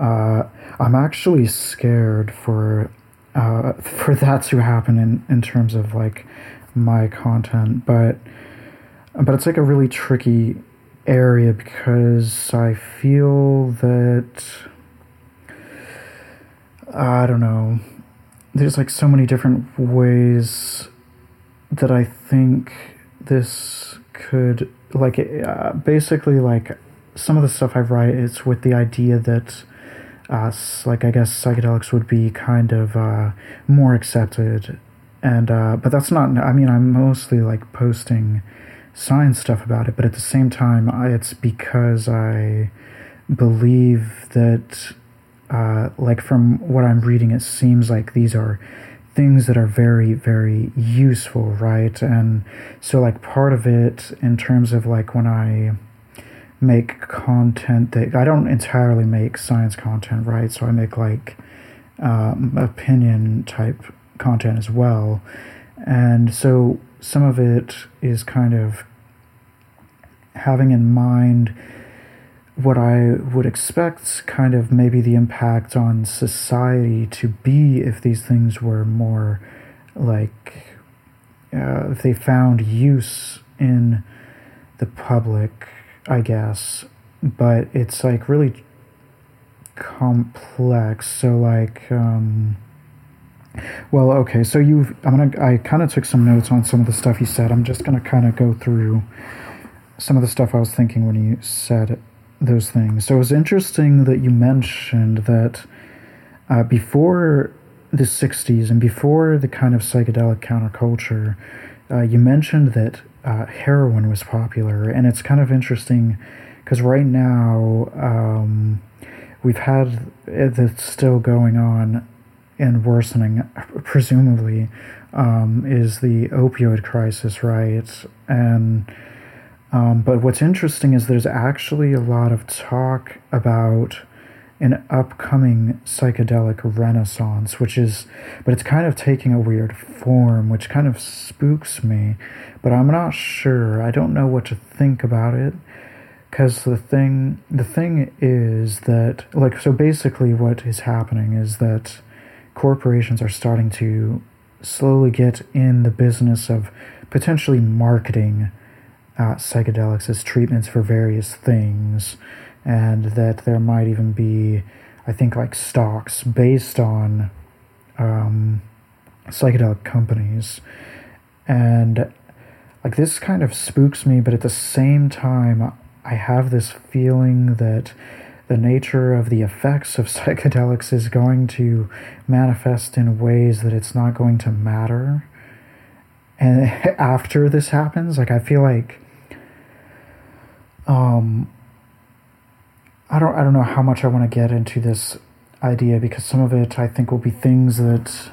uh, I'm actually scared for uh, for that to happen in, in terms of like my content, but but it's like a really tricky area because I feel that I don't know. There's like so many different ways that I think this could like uh, basically like some of the stuff I write is with the idea that uh, like I guess psychedelics would be kind of uh, more accepted, and uh, but that's not. I mean, I'm mostly like posting science stuff about it, but at the same time, it's because I believe that, uh, like from what I'm reading, it seems like these are things that are very very useful right and so like part of it in terms of like when i make content that I don't entirely make science content, right? So I make like um, opinion type content as well. And so some of it is kind of having in mind what I would expect kind of maybe the impact on society to be if these things were more like uh, if they found use in the public I guess, but it's like really complex. So like, um, well, okay. So you, I'm gonna. I kind of took some notes on some of the stuff you said. I'm just gonna kind of go through some of the stuff I was thinking when you said those things. So it was interesting that you mentioned that uh, before the 60s and before the kind of psychedelic counterculture, uh, you mentioned that uh, heroin was popular, and it's kind of interesting because right now um, we've had that's still going on and worsening, presumably, um, is the opioid crisis, right? And um, but what's interesting is there's actually a lot of talk about an upcoming psychedelic renaissance, which is, but it's kind of taking a weird form, which kind of spooks me. But I'm not sure. I don't know what to think about it, because the thing, the thing is that, like, so basically, what is happening is that corporations are starting to slowly get in the business of potentially marketing uh, psychedelics as treatments for various things, and that there might even be, I think, like stocks based on um, psychedelic companies. And like this kind of spooks me, but at the same time, I have this feeling that the nature of the effects of psychedelics is going to manifest in ways that it's not going to matter. And after this happens, like I feel like um I don't I don't know how much I want to get into this idea because some of it I think will be things that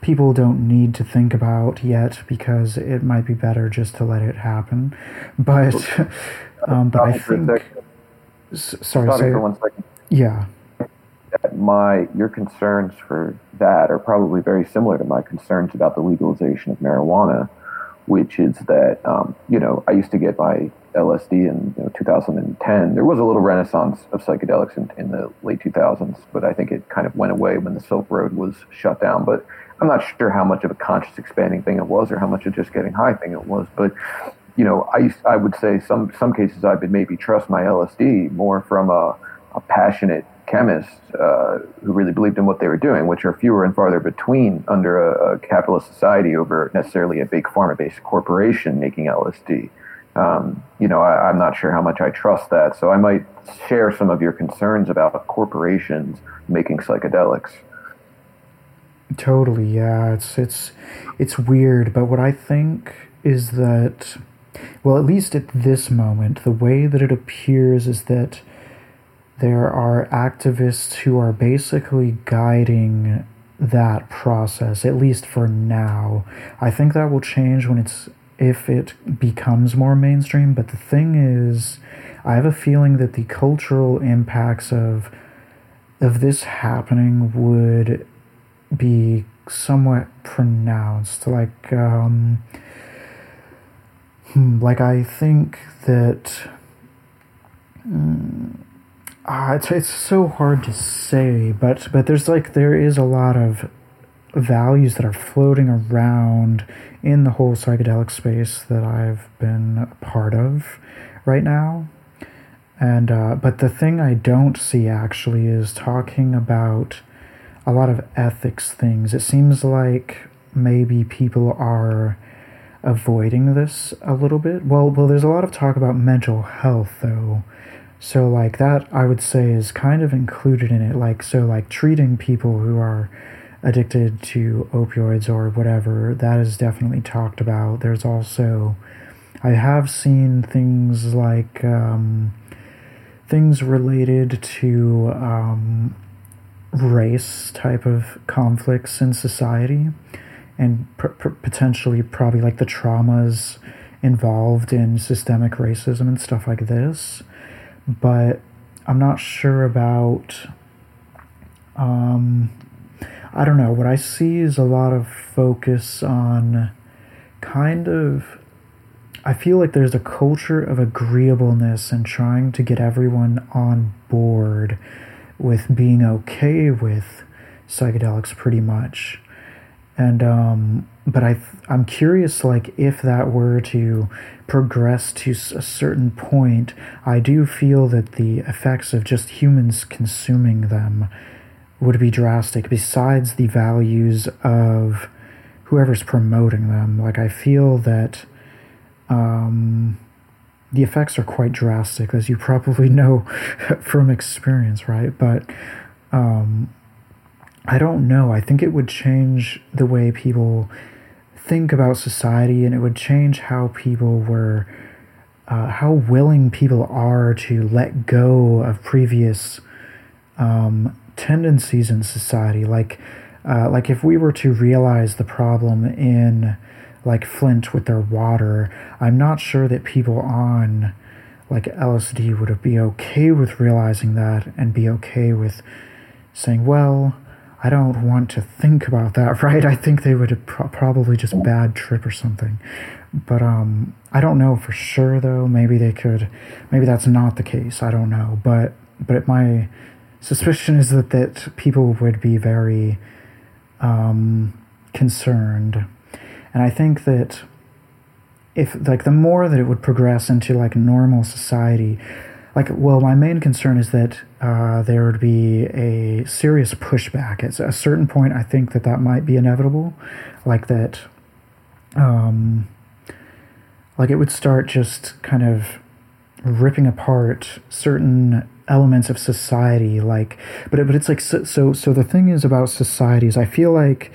people don't need to think about yet because it might be better just to let it happen. But um, but I think s- sorry, for one second. yeah. My your concerns for that are probably very similar to my concerns about the legalization of marijuana, which is that um, you know I used to get my LSD in you know, 2010. There was a little renaissance of psychedelics in, in the late 2000s, but I think it kind of went away when the Silk Road was shut down. But I'm not sure how much of a conscious expanding thing it was, or how much of just getting high thing it was. But you know, I I would say some some cases I would maybe trust my LSD more from a, a passionate chemist uh, who really believed in what they were doing, which are fewer and farther between under a, a capitalist society over necessarily a big pharma-based corporation making LSD. Um, you know, I, I'm not sure how much I trust that, so I might share some of your concerns about corporations making psychedelics. Totally, yeah. It's it's it's weird, but what I think is that well, at least at this moment, the way that it appears is that there are activists who are basically guiding that process, at least for now. I think that will change when it's if it becomes more mainstream, but the thing is I have a feeling that the cultural impacts of of this happening would be somewhat pronounced. Like, um, hmm, like I think that mm, ah, it's it's so hard to say, but but there's like there is a lot of values that are floating around in the whole psychedelic space that I've been a part of right now. And uh, but the thing I don't see actually is talking about a lot of ethics things. It seems like maybe people are avoiding this a little bit. Well, well, there's a lot of talk about mental health though. So like that I would say is kind of included in it. Like so like treating people who are addicted to opioids or whatever, that is definitely talked about. There's also I have seen things like um, things related to um, race type of conflicts in society and potentially probably like the traumas involved in systemic racism and stuff like this but i'm not sure about um, i don't know what i see is a lot of focus on kind of I feel like there's a culture of agreeableness and trying to get everyone on board with being okay with psychedelics pretty much. And um but I I'm curious like if that were to progress to a certain point, I do feel that the effects of just humans consuming them would be drastic besides the values of whoever's promoting them. Like I feel that um, the effects are quite drastic, as you probably know from experience, right? But um, I don't know. I think it would change the way people think about society and it would change how people were uh, how willing people are to let go of previous um, tendencies in society. Like, uh, like if we were to realize the problem in like Flint with their water, I'm not sure that people on like LSD would be okay with realizing that and be okay with saying, well, I don't want to think about that, right? I think they would pro- probably just bad trip or something. But um, I don't know for sure though. Maybe they could. Maybe that's not the case. I don't know. But but my suspicion is that that people would be very um, concerned, and I think that if like the more that it would progress into like normal society, like well my main concern is that uh, there would be a serious pushback. At a certain point i think that that might be inevitable. Like that um, like it would start just kind of ripping apart certain elements of society like but it, but it's like so, so so the thing is about society is i feel like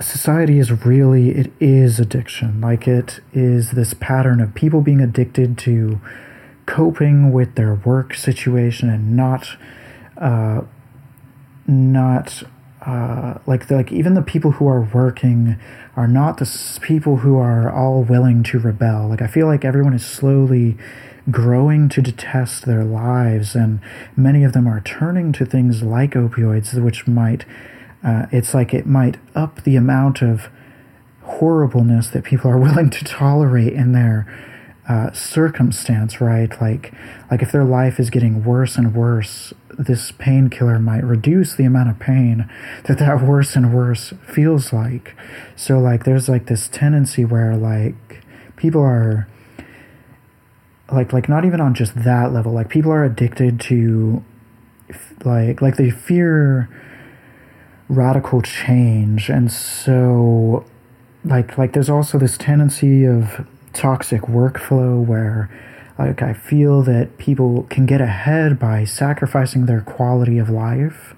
society is really it is addiction. Like it is this pattern of people being addicted to coping with their work situation and not uh, not uh, like like even the people who are working are not the people who are all willing to rebel. Like I feel like everyone is slowly growing to detest their lives, and many of them are turning to things like opioids, which might uh, it's like it might up the amount of horribleness that people are willing to tolerate in their uh, circumstance, right? Like, like if their life is getting worse and worse, this painkiller might reduce the amount of pain that that worse and worse feels like. So, like, there's like this tendency where like people are like like not even on just that level. Like people are addicted to like like they fear radical change, and so like like there's also this tendency of toxic workflow where like I feel that people can get ahead by sacrificing their quality of life.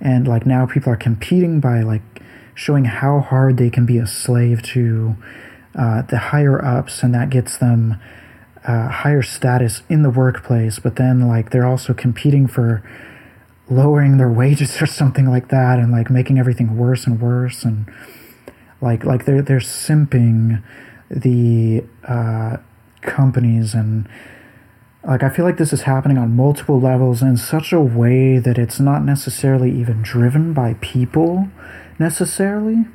And like now people are competing by like showing how hard they can be a slave to uh, the higher ups and that gets them uh, higher status in the workplace. But then like they're also competing for lowering their wages or something like that and like making everything worse and worse. And like like they're they're simping the uh, companies and like I feel like this is happening on multiple levels in such a way that it's not necessarily even driven by people necessarily.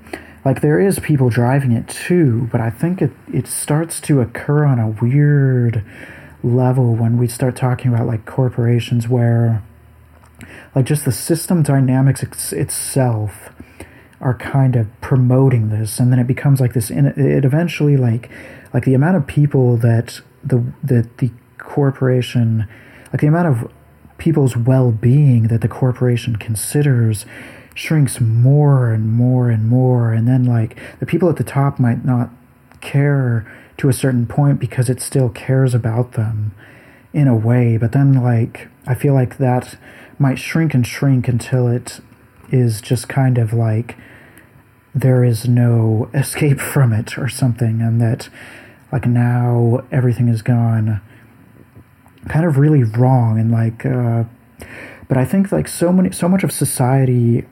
Like there is people driving it too, but I think it it starts to occur on a weird level when we start talking about like corporations where like just the system dynamics ex- itself are kind of promoting this and then it becomes like this and it eventually like like the amount of people that the that the corporation like the amount of people's well-being that the corporation considers shrinks more and more and more and then like the people at the top might not care to a certain point because it still cares about them in a way but then like i feel like that might shrink and shrink until it is just kind of like there is no escape from it or something, and that like now everything is gone kind of really wrong and like uh, but i think like so many so much of society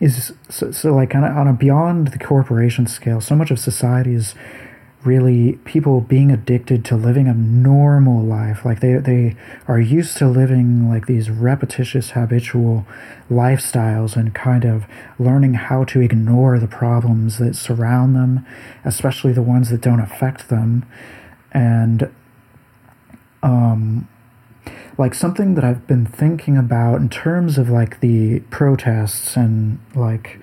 is so, so like on a, on a beyond the corporation scale so much of society is really people being addicted to living a normal life. Like they they are used to living like these repetitious habitual lifestyles and kind of learning how to ignore the problems that surround them especially the ones that don't affect them. And um like something that I've been thinking about in terms of like the protests and like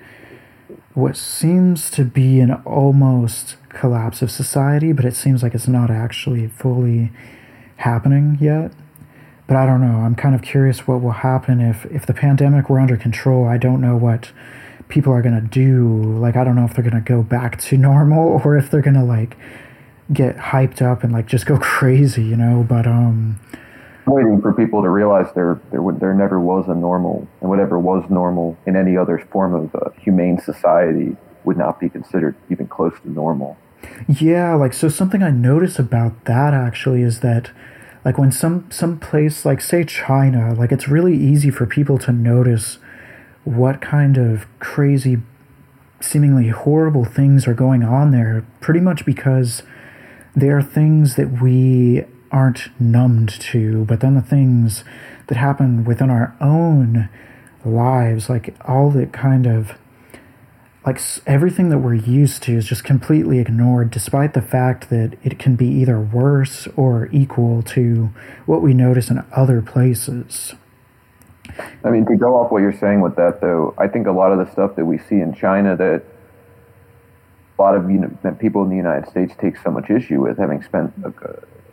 what seems to be an almost collapse of society, but it seems like it's not actually fully happening yet. But I don't know. I'm kind of curious what will happen if, if the pandemic were under control. I don't know what people are going to do. Like, I don't know if they're going to go back to normal or if they're going to, like, get hyped up and, like, just go crazy, you know? But, um, waiting for people to realize there there there never was a normal, and whatever was normal in any other form of uh, humane society would not be considered even close to normal. Yeah, like so something I notice about that actually is that like when some some place like say China, like it's really easy for people to notice what kind of crazy seemingly horrible things are going on there pretty much because they are things that we aren't numbed to, but then the things that happen within our own lives, like all the kind of like everything that we're used to is just completely ignored despite the fact that it can be either worse or equal to what we notice in other places. I mean, to go off what you're saying with that, though, I think a lot of the stuff that we see in China that a lot of you know, that people in the United States take so much issue with, having spent a,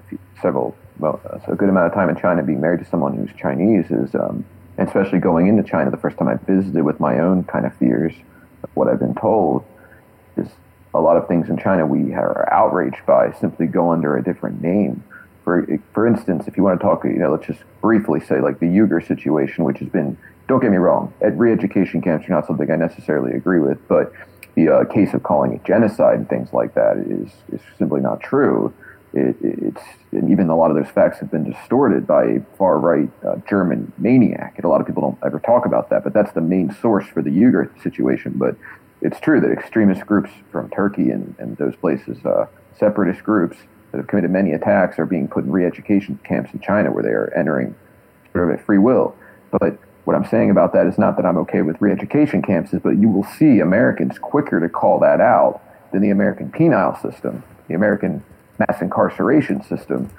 few, several, well, a good amount of time in China, being married to someone who's Chinese, is um, especially going into China the first time I visited with my own kind of fears what I've been told is a lot of things in China we are outraged by simply go under a different name. For for instance, if you want to talk, you know, let's just briefly say like the Uyghur situation, which has been, don't get me wrong, at re-education camps are not something I necessarily agree with, but the uh, case of calling it genocide and things like that is is simply not true. It, it's even a lot of those facts have been distorted by a far right uh, German maniac, and a lot of people don't ever talk about that. But that's the main source for the Uyghur situation. But it's true that extremist groups from Turkey and, and those places, uh, separatist groups that have committed many attacks, are being put in re-education camps in China, where they are entering sort of a free will. But what I'm saying about that is not that I'm okay with re-education camps, is but you will see Americans quicker to call that out than the American penal system, the American mass incarceration system,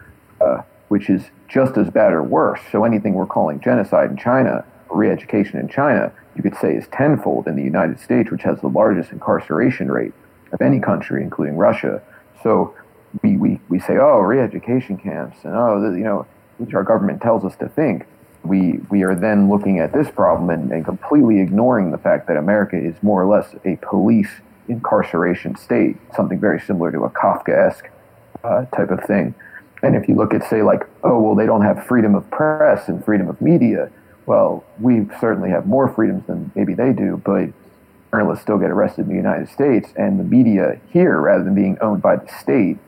uh, which is just as bad or worse. So anything we're calling genocide in China, re-education in China, you could say is tenfold in the United States, which has the largest incarceration rate of any country, including Russia. So we, we, we say, oh, re-education camps, and oh, you know, which our government tells us to think we we are then looking at this problem and, and, completely ignoring the fact that America is more or less a police incarceration state, something very similar to a Kafkaesque uh, type of thing. And if you look at, say, like, oh, well, they don't have freedom of press and freedom of media. Well, we certainly have more freedoms than maybe they do, but journalists still get arrested in the United States, and the media here, rather than being owned by the state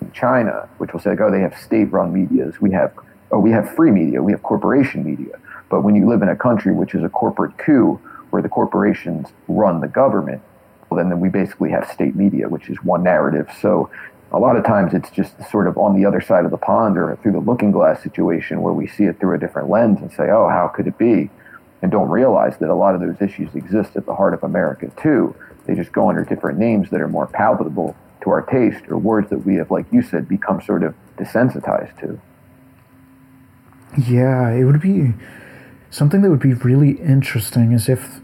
in China, which will say, like, oh, they have state-run medias, we have oh, we have free media, we have corporation media. But when you live in a country which is a corporate coup, where the corporations run the government, well, then, then we basically have state media, which is one narrative. So a lot of times it's just sort of on the other side of the pond or through the looking glass situation where we see it through a different lens and say, oh, how could it be? And don't realize that a lot of those issues exist at the heart of America too. They just go under different names that are more palatable to our taste or words that we have, like you said, become sort of desensitized to. Yeah, it would be something that would be really interesting is if,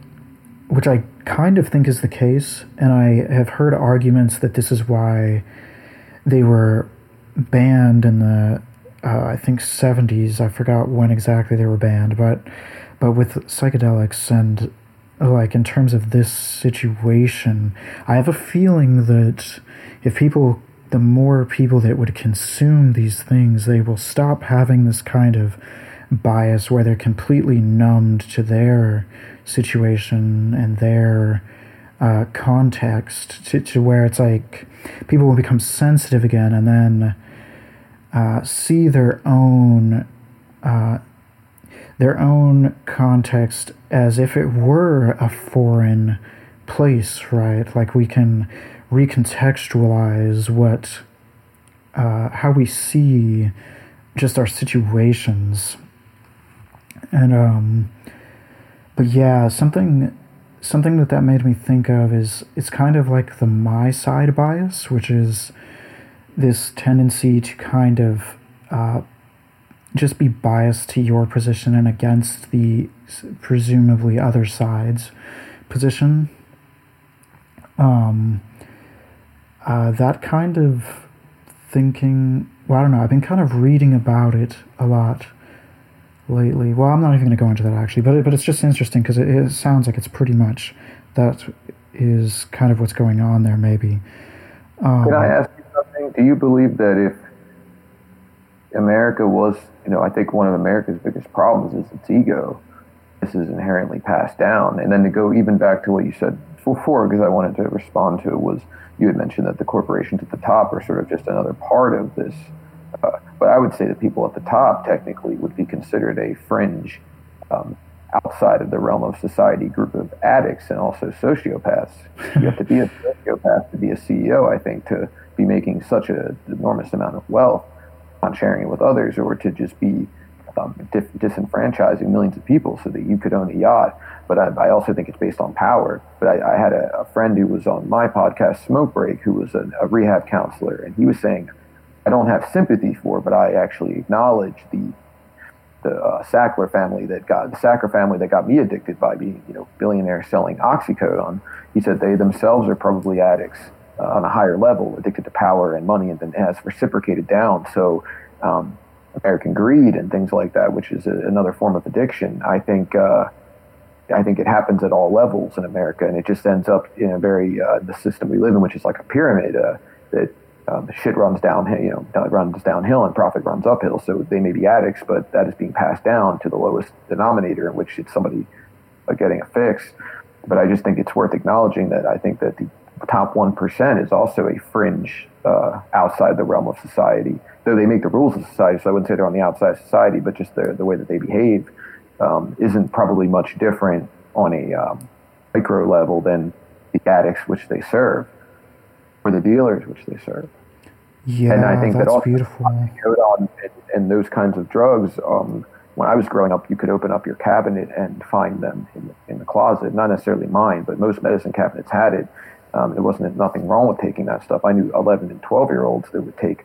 which I kind of think is the case, and I have heard arguments that this is why they were banned in the, uh, I think, 70s. I forgot when exactly they were banned, but, but with psychedelics and like in terms of this situation, I have a feeling that if people the more people that would consume these things, they will stop having this kind of bias where they're completely numbed to their situation and their uh, context to, to where it's like people will become sensitive again and then uh, see their own uh, their own context as if it were a foreign place, right? Like we can recontextualize what uh, how we see just our situations and um but yeah something something that that made me think of is it's kind of like the my side bias which is this tendency to kind of uh, just be biased to your position and against the presumably other side's position. Um, uh, that kind of thinking, well, I don't know, I've been kind of reading about it a lot lately. Well, I'm not even going to go into that actually, but it, but it's just interesting because it, it, sounds like it's pretty much that is kind of what's going on there. Maybe. Um, Can I ask you something? Do you believe that if America was, you know, I think one of America's biggest problems is its ego. This is inherently passed down. And then to go even back to what you said before, because I wanted to respond to it, was you had mentioned that the corporations at the top are sort of just another part of this. Uh, but I would say that people at the top technically would be considered a fringe, um, outside of the realm of society group of addicts and also sociopaths. You have to be a sociopath to be a CEO, I think, to be making such an enormous amount of wealth, on sharing it with others, or to just be um, dis- disenfranchising millions of people so that you could own a yacht. But I, I also think it's based on power. But I, I had a, a, friend who was on my podcast, Smoke Break, who was a, a rehab counselor, and he was saying, I don't have sympathy for, but I actually acknowledge the the uh, Sackler family that got the Sackler family that got me addicted by being you know billionaire selling oxycodone. He said they themselves are probably addicts uh, on a higher level, addicted to power and money, and then has reciprocated down. So. Um, American greed and things like that, which is a, another form of addiction. I think uh, I think it happens at all levels in America, and it just ends up in a very uh, the system we live in, which is like a pyramid uh, that um, shit runs downhill, you know, runs downhill and profit runs uphill. So they may be addicts, but that is being passed down to the lowest denominator, in which it's somebody uh, getting a fix. But I just think it's worth acknowledging that I think that the top one percent is also a fringe uh, outside the realm of society. Though they make the rules of society, so I wouldn't say they're on the outside of society, but just the the way that they behave um, isn't probably much different on a um, micro level than the addicts which they serve or the dealers which they serve. Yeah, and I think that's that also beautiful. And, and, those kinds of drugs. Um, when I was growing up, you could open up your cabinet and find them in, in the closet. Not necessarily mine, but most medicine cabinets had it. Um, there wasn't nothing wrong with taking that stuff. I knew 11 and 12 year olds that would take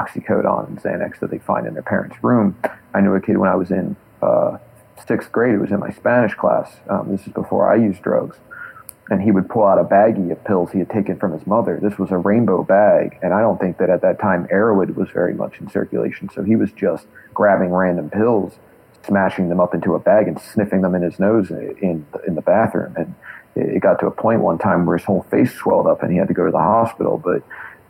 oxycodone and Xanax that they find in their parents' room. I knew a kid when I was in uh, sixth grade. It was in my Spanish class. Um, this is before I used drugs. And he would pull out a baggie of pills he had taken from his mother. This was a rainbow bag. And I don't think that at that time Erowid was very much in circulation. So he was just grabbing random pills, smashing them up into a bag and sniffing them in his nose in, in the bathroom. And it got to a point one time where his whole face swelled up and he had to go to the hospital. But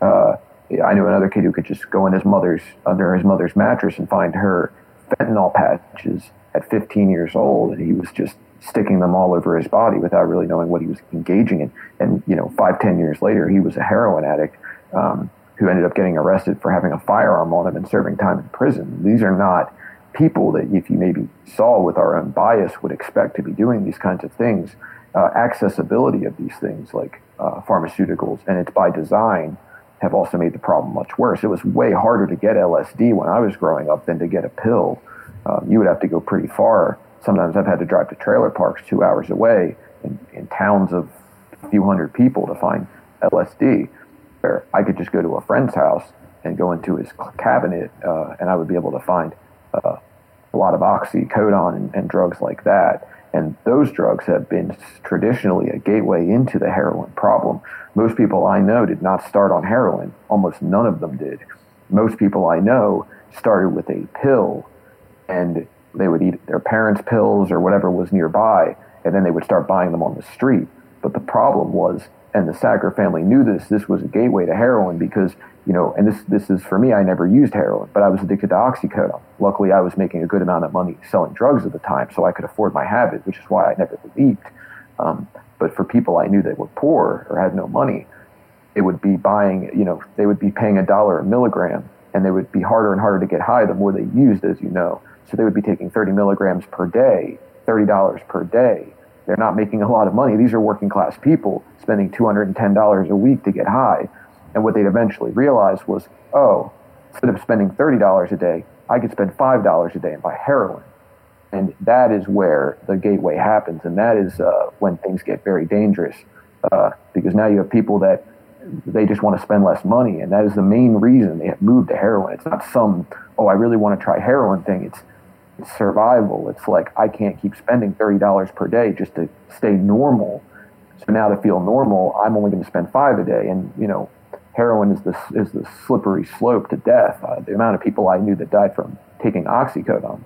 uh, I knew another kid who could just go in his mother's under his mother's mattress and find her fentanyl patches at 15 years old, and he was just sticking them all over his body without really knowing what he was engaging in. And you know, five, ten years later, he was a heroin addict um, who ended up getting arrested for having a firearm on him and serving time in prison. These are not people that, if you maybe saw with our own bias, would expect to be doing these kinds of things. Uh, accessibility of these things, like uh, pharmaceuticals, and it's by design, have also made the problem much worse. It was way harder to get LSD when I was growing up than to get a pill um, you would have to go pretty far. Sometimes I've had to drive to trailer parks two hours away in, in towns of a few hundred people to find LSD. Where I could just go to a friend's house and go into his cabinet, uh, and I would be able to find uh, a lot of oxycodone and, and drugs like that. And those drugs have been traditionally a gateway into the heroin problem. Most people I know did not start on heroin. Almost none of them did. Most people I know started with a pill and they would eat their parents' pills or whatever was nearby, and then they would start buying them on the street. But the problem was, and the Sackler family knew this, this was a gateway to heroin because, you know, and this, this is for me, I never used heroin, but I was addicted to oxycodone. Luckily, I was making a good amount of money selling drugs at the time, so I could afford my habit, which is why I never leaped. Um, but for people I knew that were poor or had no money, it would be buying, you know, they would be paying a dollar a milligram, and they would be harder and harder to get high the more they used, as you know. So they would be taking 30 milligrams per day, $30 per day. They're not making a lot of money. These are working class people spending $210 a week to get high. And what they'd eventually realize was, oh, instead of spending $30 a day, I could spend $5 a day and buy heroin. And that is where the gateway happens. And that is uh, when things get very dangerous uh, because now you have people that they just want to spend less money. And that is the main reason they have moved to heroin. It's not some, oh, I really want to try heroin thing. It's survival. It's like I can't keep spending thirty dollars per day just to stay normal. So now to feel normal, I'm only going to spend five a day, and you know, heroin is the is the slippery slope to death. Uh, the amount of people I knew that died from taking oxycodone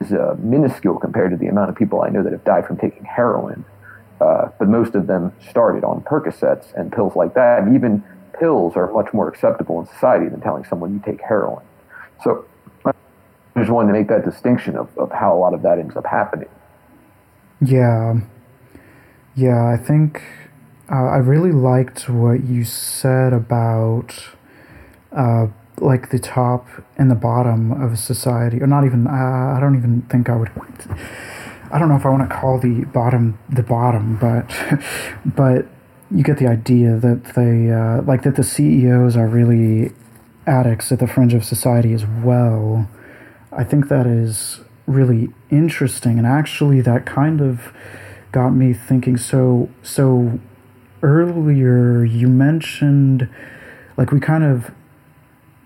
is uh, minuscule compared to the amount of people I know that have died from taking heroin. Uh, but most of them started on Percocets and pills like that. And even pills are much more acceptable in society than telling someone you take heroin. So just wanted to make that distinction of, of how a lot of that ends up happening. Yeah. Yeah, I think uh, I really liked what you said about uh, like the top and the bottom of society, or not even. Uh, I don't even think I would. I don't know if I want to call the bottom the bottom, but but you get the idea that they uh, like that the CEOs are really addicts at the fringe of society as well. I think that is really interesting, and actually, that kind of got me thinking. So so earlier, you mentioned like we kind of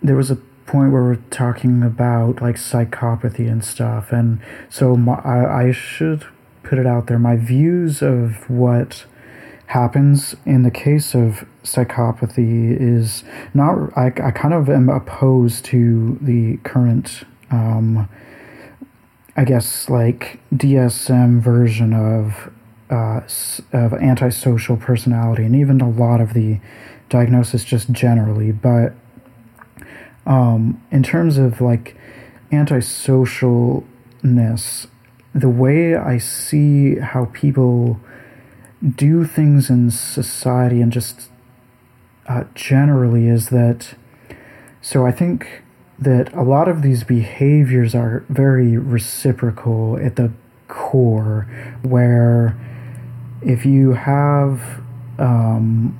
there was a point where we're talking about like psychopathy and stuff, and so my, I, I should put it out there. My views of what happens in the case of psychopathy is not. I, I kind of am opposed to the current. Um, I guess like DSM version of uh, of antisocial personality, and even a lot of the diagnosis just generally. But um, in terms of like antisocialness, the way I see how people do things in society and just uh, generally is that. So I think that a lot of these behaviors are very reciprocal at the core, where if you have um,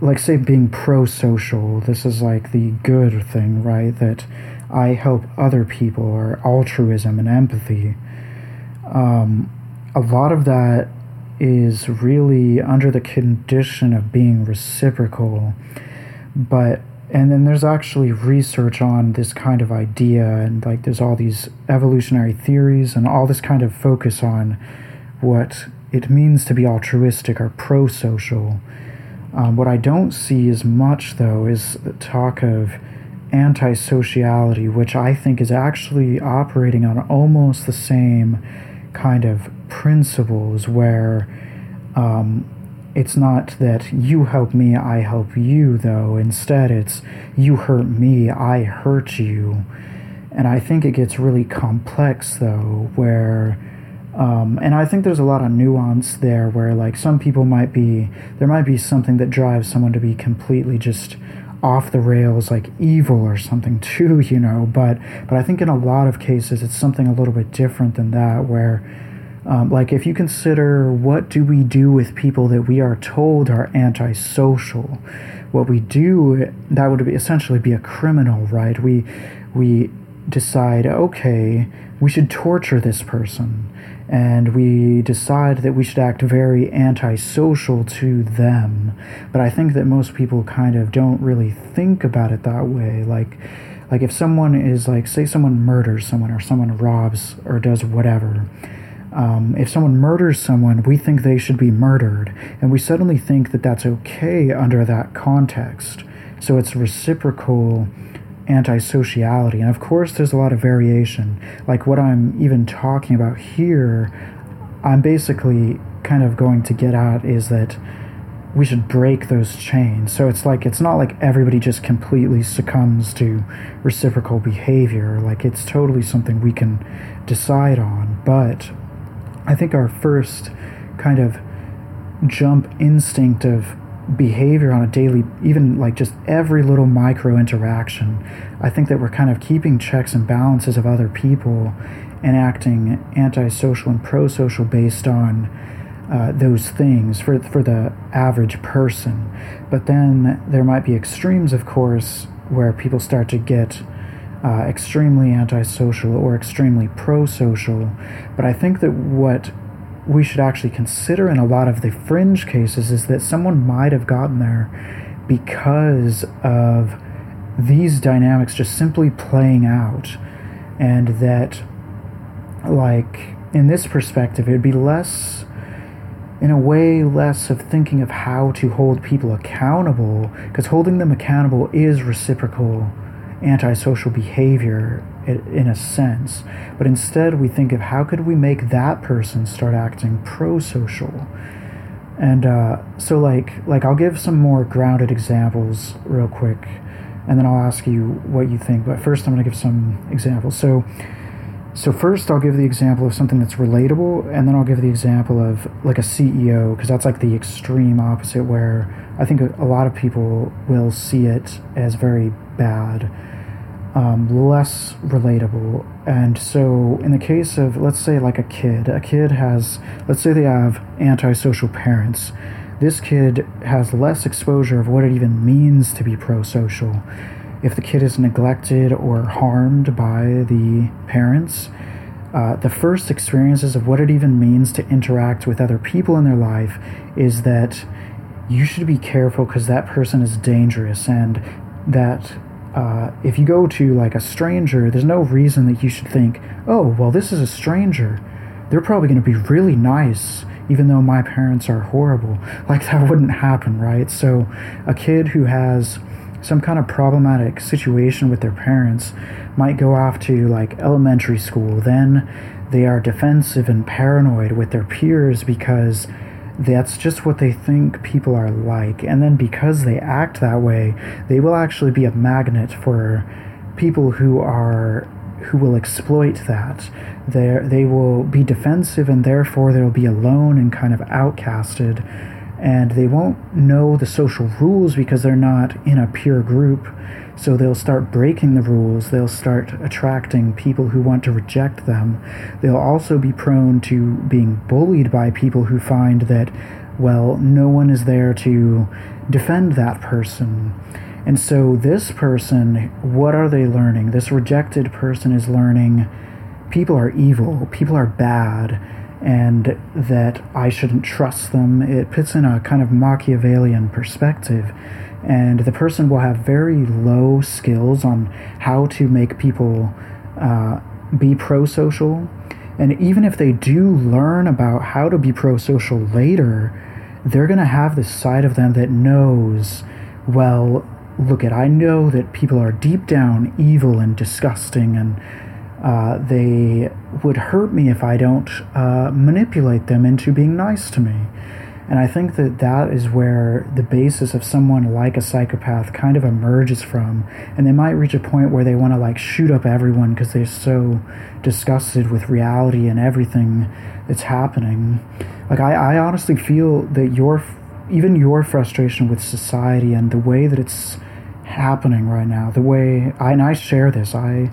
like say being pro-social this is like the good thing right that i help other people or altruism and empathy um, a lot of that is really under the condition of being reciprocal but and then there's actually research on this kind of idea and like there's all these evolutionary theories and all this kind of focus on what it means to be altruistic or pro social. Um, what I don't see as much, though, is the talk of antisociality, which I think is actually operating on almost the same kind of principles where um, it's not that you help me, I help you, though. Instead, it's you hurt me, I hurt you. And I think it gets really complex, though, where um, and I think there's a lot of nuance there where, like, some people might be, there might be something that drives someone to be completely just off the rails, like evil or something, too, you know. But, but I think in a lot of cases, it's something a little bit different than that, where, um, like, if you consider what do we do with people that we are told are antisocial, what we do, that would be essentially be a criminal, right? We, we decide, okay, we should torture this person and we decide that we should act very antisocial to them. But I think that most people kind of don't really think about it that way. Like, like if someone is like, say, someone murders someone or someone robs or does whatever. Um, if someone murders someone, we think they should be murdered, and we suddenly think that that's okay under that context. So it's reciprocal antisociality. And of course, there's a lot of variation. Like what I'm even talking about here, I'm basically kind of going to get at is that we should break those chains. So it's like, it's not like everybody just completely succumbs to reciprocal behavior. Like it's totally something we can decide on. But I think our first kind of jump instinct of behavior on a daily, even like just every little micro interaction. I think that we're kind of keeping checks and balances of other people and acting antisocial and pro social based on uh, those things for, for the average person. But then there might be extremes, of course, where people start to get. Uh, extremely antisocial or extremely pro social. But I think that what we should actually consider in a lot of the fringe cases is that someone might have gotten there because of these dynamics just simply playing out and that like in this perspective it would be less in a way less of thinking of how to hold people accountable because holding them accountable is reciprocal antisocial behavior in a sense, but instead we think of how could we make that person start acting pro-social. And uh, so, like, like I'll give some more grounded examples real quick, and then I'll ask you what you think. But first, I'm going to give some examples. So, so first I'll give the example of something that's relatable, and then I'll give the example of like a CEO because that's like the extreme opposite where I think a, a lot of people will see it as very bad, um, less relatable. And so in the case of let's say like a kid, a kid has let's say they have antisocial parents. This kid has less exposure of what it even means to be pro-social if the kid is neglected or harmed by the parents, uh, the first experiences of what it even means to interact with other people in their life is that you should be careful because that person is dangerous and that uh, if you go to like a stranger, there's no reason that you should think, oh, well, this is a stranger. They're probably going to be really nice, even though my parents are horrible. Like, that wouldn't happen, right? So, a kid who has some kind of problematic situation with their parents might go off to like elementary school. Then they are defensive and paranoid with their peers because that's just what they think people are like. And then because they act that way, they will actually be a magnet for people who are who will exploit that. They they will be defensive and therefore they'll be alone and kind of outcasted and they won't know the social rules because they're not in a peer group. So they'll start breaking the rules. They'll start attracting people who want to reject them. They'll also be prone to being bullied by people who find that, well, no one is there to defend that person. And so this person, what are they learning? This rejected person is learning people are evil, people are bad and that I shouldn't trust them. It puts in a kind of Machiavellian perspective. And the person will have very low skills on how to make people uh, be pro social. And even if they do learn about how to be pro social later, they're going to have this side of them that knows, well, look at, I know that people are deep down evil and disgusting and uh, they would hurt me if I don't uh, manipulate them into being nice to me. And I think that that is where the basis of someone like a psychopath kind of emerges from. And they might reach a point where they want to like shoot up everyone because they're so disgusted with reality and everything that's happening. Like, I, I honestly feel that your, even your frustration with society and the way that it's happening right now, the way, I, and I share this, I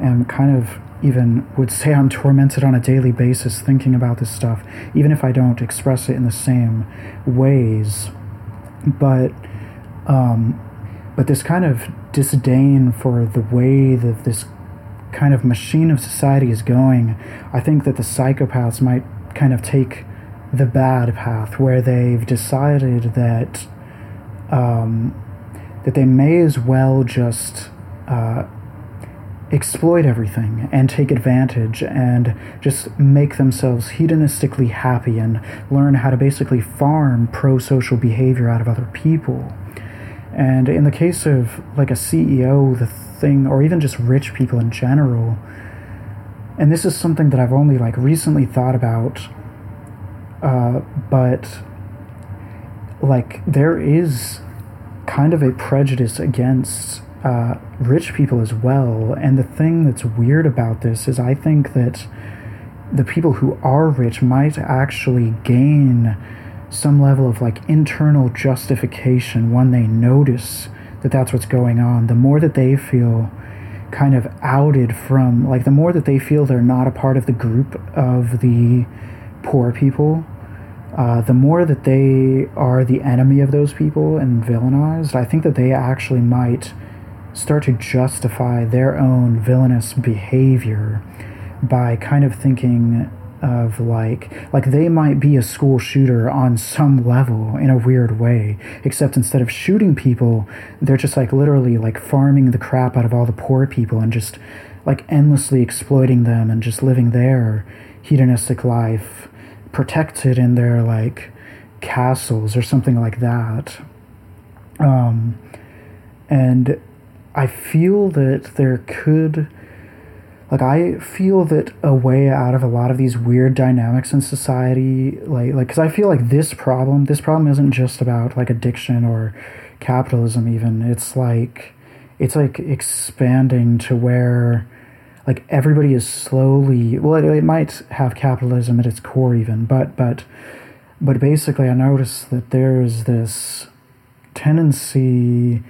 am kind of even would say I'm tormented on a daily basis thinking about this stuff, even if I don't express it in the same ways. But, um, but this kind of disdain for the way that this kind of machine of society is going, I think that the psychopaths might kind of take the bad path where they've decided that um, that they may as well just uh, exploit everything and take advantage and just make themselves hedonistically happy and learn how to basically farm pro social behavior out of other people. And in the case of like a CEO, the thing, or even just rich people in general, and this is something that I've only like recently thought about, uh, but like there is kind of a prejudice against uh, rich people as well. And the thing that's weird about this is I think that the people who are rich might actually gain some level of like internal justification when they notice that that's what's going on. The more that they feel kind of outed from, like, the more that they feel they're not a part of the group of the poor people. Uh, the more that they are the enemy of those people and villainized, I think that they actually might start to justify their own villainous behavior by kind of thinking of like like they might be a school shooter on some level in a weird way except instead of shooting people they're just like literally like farming the crap out of all the poor people and just like endlessly exploiting them and just living their hedonistic life protected in their like castles or something like that. Um and I feel that there could like I feel that a way out of a lot of these weird dynamics in society like like cuz I feel like this problem this problem isn't just about like addiction or capitalism even. It's like it's like expanding to where like everybody is slowly well it, it might have capitalism at its core even but but but basically i noticed that there's this tendency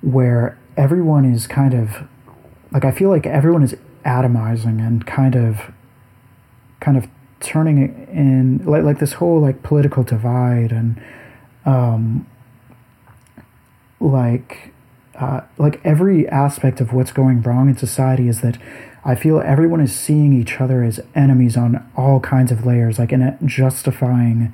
where everyone is kind of like i feel like everyone is atomizing and kind of kind of turning it in like like this whole like political divide and um like uh, like every aspect of what's going wrong in society is that I feel everyone is seeing each other as enemies on all kinds of layers, like in justifying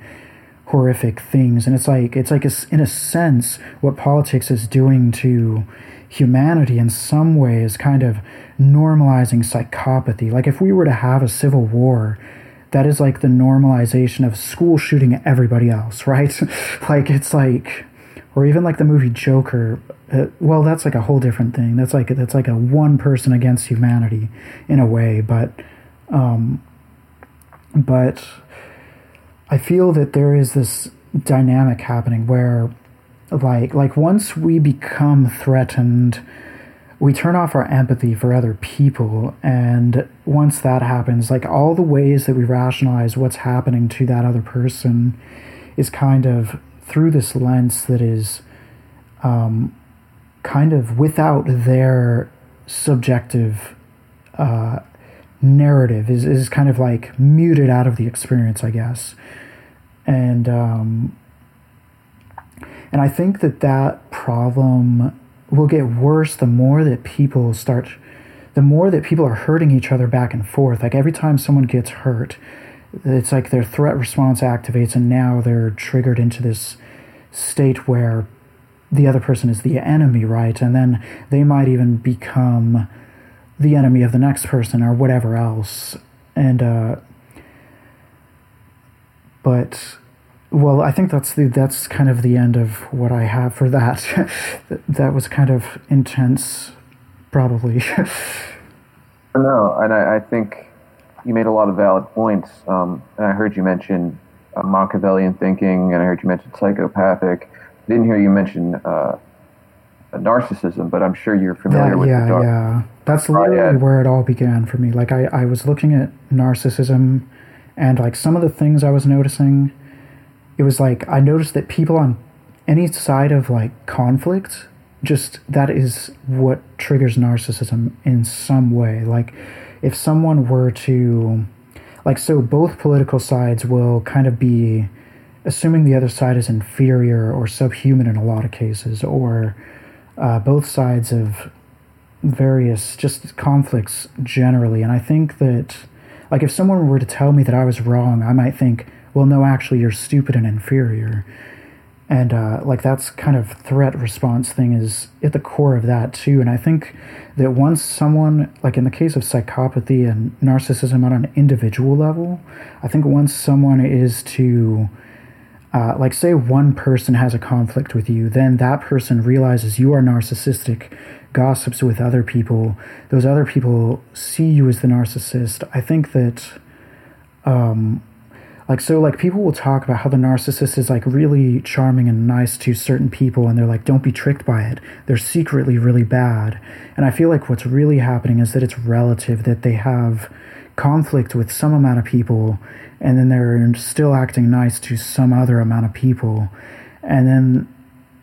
horrific things, and it's like it's like a, in a sense what politics is doing to humanity in some way is kind of normalizing psychopathy. Like if we were to have a civil war, that is like the normalization of school shooting everybody else, right? like it's like or even like the movie Joker. Uh, well, that's like a whole different thing. That's like that's like a one person against humanity in a way, but um, but I feel that there is this dynamic happening where like like once we become threatened we turn off our empathy for other people and once that happens like all the ways that we rationalize what's happening to that other person is kind of through this lens that is um, kind of without their subjective uh, narrative is, is kind of like muted out of the experience, I guess. And um, and I think that that problem will get worse the more that people start, the more that people are hurting each other back and forth. Like every time someone gets hurt, it's like their threat response activates and now they're triggered into this state where the other person is the enemy right and then they might even become the enemy of the next person or whatever else and uh but well i think that's the that's kind of the end of what i have for that that was kind of intense probably no and I, I think you made a lot of valid points, um, and I heard you mention uh, Machiavellian thinking, and I heard you mention psychopathic. I didn't hear you mention uh, narcissism, but I'm sure you're familiar that, with yeah, the dark. Yeah, that's literally where it all began for me. Like I, I was looking at narcissism, and like some of the things I was noticing, it was like I noticed that people on any side of like conflict, just that is what triggers narcissism in some way. Like if someone were to like so both political sides will kind of be assuming the other side is inferior or subhuman in a lot of cases or uh, both sides of various just conflicts generally and i think that like if someone were to tell me that i was wrong i might think well no actually you're stupid and inferior. And uh, like that's kind of threat response thing is at the core of that too. And i think that once someone like in the case of psychopathy and narcissism on an individual level i think once someone is to uh, like say one person has a conflict with you then that person realizes you are narcissistic gossips with other people those other people see you as the narcissist. I think that um, like so like people will talk about how the narcissist is like really charming and nice to certain people and they're like don't be tricked by it. They're secretly really bad. And i feel like what's really happening is that it's relative that they have conflict with some amount of people and then they're still acting nice to some other amount of people. And then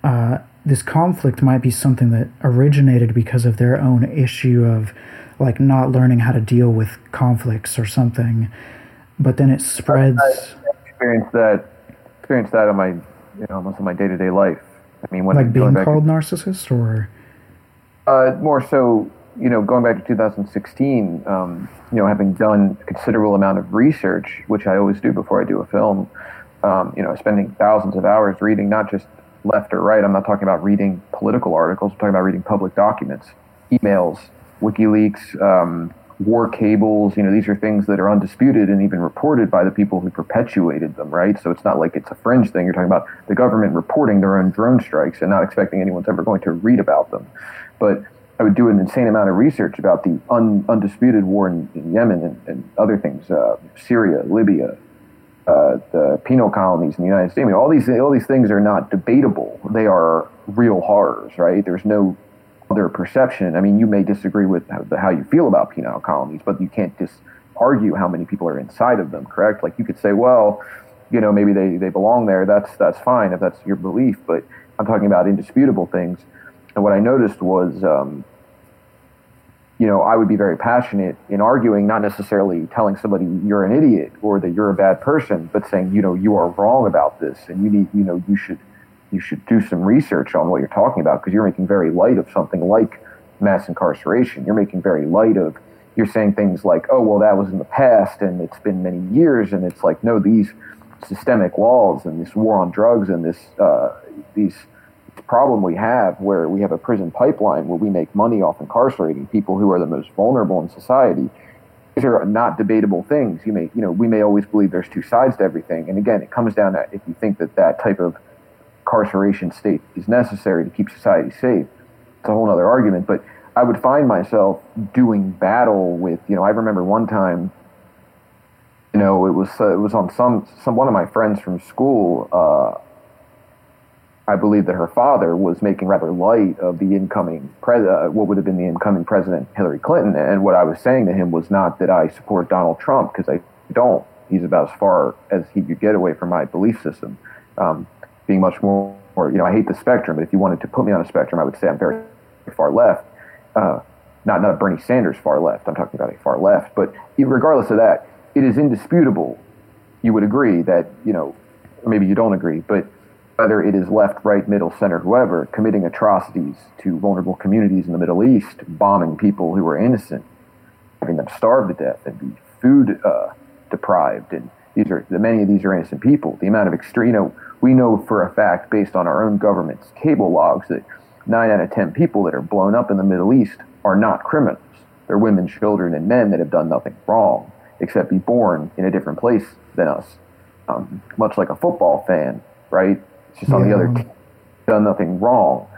uh, this conflict might be something that originated because of their own issue of like not learning how to deal with conflicts or something but then it spreads. I, experienced that. Experienced that in my, you know, almost in my day to day life. I mean, when like being called to, narcissist, or uh, more so, you know, going back to 2016, um, you know, having done a considerable amount of research, which I always do before I do a film. Um, you know, spending thousands of hours reading not just left or right. I'm not talking about reading political articles. I'm talking about reading public documents, emails, WikiLeaks. Um, war cables. You know, these are things that are undisputed and even reported by the people who perpetuated them, right? So it's not like it's a fringe thing. You're talking about the government reporting their own drone strikes and not expecting anyone's ever going to read about them. But I would do an insane amount of research about the un, undisputed war in, in Yemen and, and, other things, uh, Syria, Libya, uh, the penal colonies in the United States. I mean, all these all these things are not debatable. They are real horrors, right? There's no their perception. I mean, you may disagree with how, you feel about penal colonies, but you can't just argue how many people are inside of them, correct? Like you could say, well, you know, maybe they, they belong there. That's that's fine if that's your belief. But I'm talking about indisputable things. And what I noticed was, um, you know, I would be very passionate in arguing, not necessarily telling somebody you're an idiot or that you're a bad person, but saying, you know, you are wrong about this, and you need, you know, you should you should do some research on what you're talking about because you're making very light of something like mass incarceration. You're making very light of you're saying things like, oh, well, that was in the past and it's been many years. And it's like, no, these systemic laws and this war on drugs and this, uh, these problem we have where we have a prison pipeline where we make money off incarcerating people who are the most vulnerable in society. These are not debatable things. You may, you know, we may always believe there's two sides to everything. And again, it comes down to if you think that that type of incarceration state is necessary to keep society safe. It's a whole other argument. But I would find myself doing battle with, you know, I remember one time, you know, it was uh, it was on some some one of my friends from school. Uh, I believe that her father was making rather light of the incoming pres- uh, what would have been the incoming president Hillary Clinton, and what I was saying to him was not that I support Donald Trump because I don't. He's about as far as he could get away from my belief system, um, being much more, more. You know, I hate the spectrum, but if you wanted to put me on a spectrum, I would say I'm very far left uh, not not a Bernie Sanders far left. I'm talking about a far left. But regardless of that, it is indisputable. You would agree that you know, maybe you don't agree, but whether it is left, right, middle, center, whoever, committing atrocities to vulnerable communities in the Middle East, bombing people who are innocent, having them starve to death and be food uh, deprived, and these are many of these are innocent people. The amount of extreme, you know, we know for a fact based on our own government's cable logs that nine out of ten people that are blown up in the Middle East are not criminals. They're women, children, and men that have done nothing wrong except be born in a different place than us. Um, much like a football fan, right? It's just on the other team, done nothing wrong.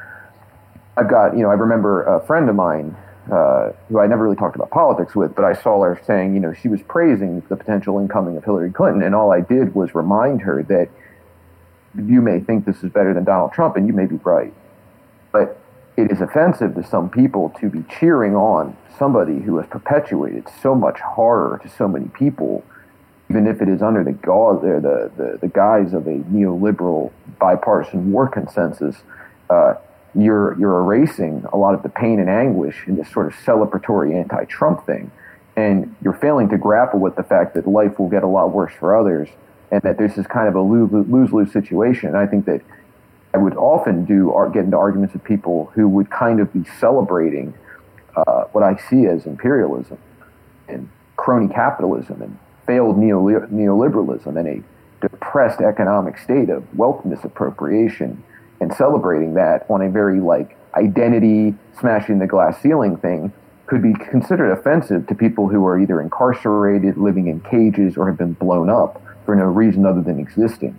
I've got, you know, I remember a friend of mine uh, who I never really talked about politics with, but I saw her saying, you know, she was praising the potential incoming of Hillary Clinton, and all I did was remind her that you may think this is better than Donald Trump, and you may be right. But it is offensive to some people to be cheering on somebody who has perpetuated so much horror to so many people, even if it is under the gauze, the, the, the guise of a neoliberal bipartisan war consensus. Uh, you're you're erasing a lot of the pain and anguish in this sort of celebratory anti-Trump thing, and you're failing to grapple with the fact that life will get a lot worse for others, and that this is kind of a lose lose situation. I think that I would often do get into arguments with people who would kind of be celebrating uh, what I see as imperialism and crony capitalism and failed neoliberalism and a depressed economic state of wealth misappropriation and celebrating that on a very like identity smashing the glass ceiling thing could be considered offensive to people who are either incarcerated, living in cages, or have been blown up for no reason other than existing.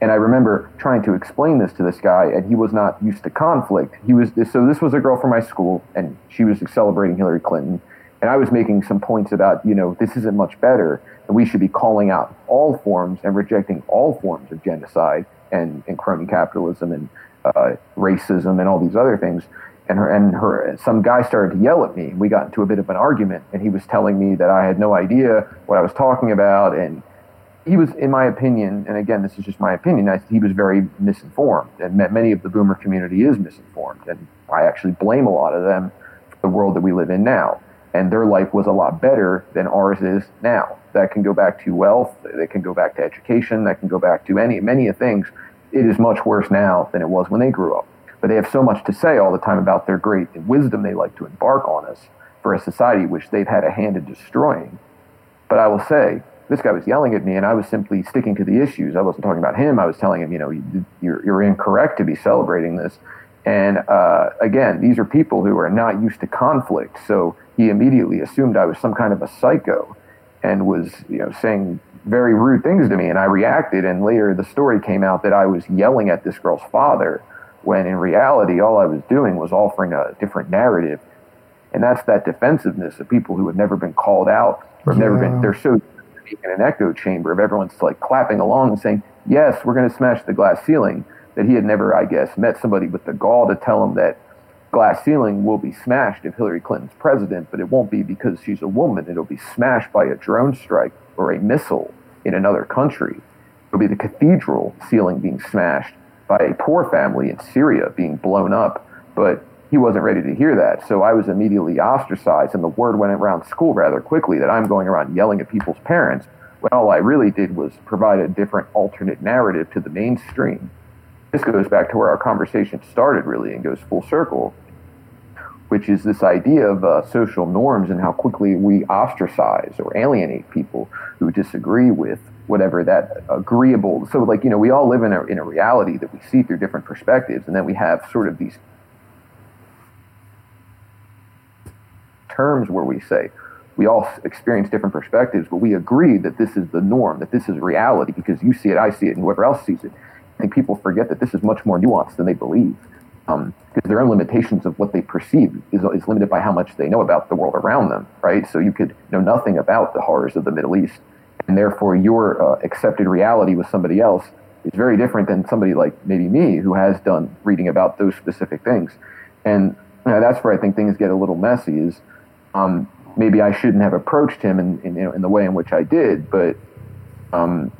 And I remember trying to explain this to this guy, and he was not used to conflict. He was so this was a girl from my school, and she was celebrating Hillary Clinton, and I was making some points about you know this isn't much better, and we should be calling out all forms and rejecting all forms of genocide and, and crony capitalism and uh, racism and all these other things. And her and her some guy started to yell at me. We got into a bit of an argument, and he was telling me that I had no idea what I was talking about, and he was, in my opinion, and again, this is just my opinion, I, he was very misinformed, and many of the boomer community is misinformed, and I actually blame a lot of them for the world that we live in now. And their life was a lot better than ours is now. That can go back to wealth, that can go back to education, that can go back to any many things. It is much worse now than it was when they grew up. But they have so much to say all the time about their great wisdom they like to embark on us for a society which they've had a hand in destroying. But I will say, this guy was yelling at me, and I was simply sticking to the issues. I wasn't talking about him. I was telling him, you know, you're, you're incorrect to be celebrating this. And uh, again, these are people who are not used to conflict. So he immediately assumed I was some kind of a psycho and was, you know, saying very rude things to me. And I reacted. And later the story came out that I was yelling at this girl's father when in reality, all I was doing was offering a different narrative. And that's that defensiveness of people who have never been called out, have yeah. never been, they're so in an echo chamber of everyone's like clapping along and saying, yes, we're going to smash the glass ceiling. That he had never, I guess, met somebody with the gall to tell him that glass ceiling will be smashed if Hillary Clinton's president, but it won't be because she's a woman. It'll be smashed by a drone strike or a missile in another country. It'll be the cathedral ceiling being smashed by a poor family in Syria being blown up. But he wasn't ready to hear that. So I was immediately ostracized, and the word went around school rather quickly that I'm going around yelling at people's parents when all I really did was provide a different alternate narrative to the mainstream. This goes back to where our conversation started, really, and goes full circle, which is this idea of uh, social norms and how quickly we ostracize or alienate people who disagree with whatever that agreeable. So, like, you know, we all live in a, in a reality that we see through different perspectives, and then we have sort of these terms where we say, we all experience different perspectives, but we agree that this is the norm, that this is reality because you see it, I see it, and whoever else sees it. I think people forget that this is much more nuanced than they believe um, because their own limitations of what they perceive is, is limited by how much they know about the world around them, right? So you could know nothing about the horrors of the Middle East, and therefore your uh, accepted reality with somebody else is very different than somebody like maybe me who has done reading about those specific things. And you know, that's where I think things get a little messy is um, maybe I shouldn't have approached him in, in, you know, in the way in which I did, but um,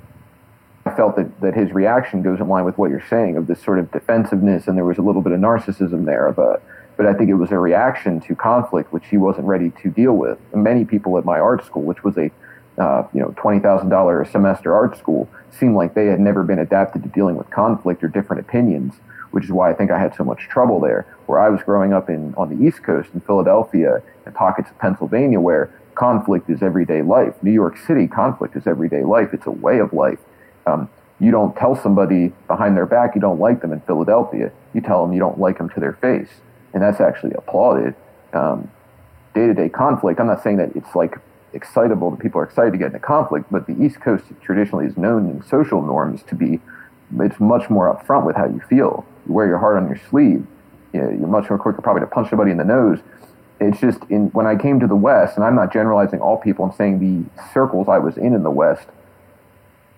I felt that, that his reaction goes in line with what you're saying of this sort of defensiveness, and there was a little bit of narcissism there. But, but I think it was a reaction to conflict which he wasn't ready to deal with. And many people at my art school, which was a uh, you know twenty thousand dollar a semester art school, seemed like they had never been adapted to dealing with conflict or different opinions which is why I think I had so much trouble there. Where I was growing up in on the East Coast in Philadelphia and pockets of Pennsylvania, where conflict is everyday life. New York City, conflict is everyday life. It's a way of life. Um, you don't tell somebody behind their back you don't like them in Philadelphia. You tell them you don't like them to their face, and that's actually applauded. Day to day conflict. I'm not saying that it's like excitable that people are excited to get into conflict, but the East Coast traditionally is known in social norms to be it's much more upfront with how you feel. You wear your heart on your sleeve. You're much more quicker probably to punch somebody in the nose. It's just in when I came to the West, and I'm not generalizing all people. I'm saying the circles I was in in the West,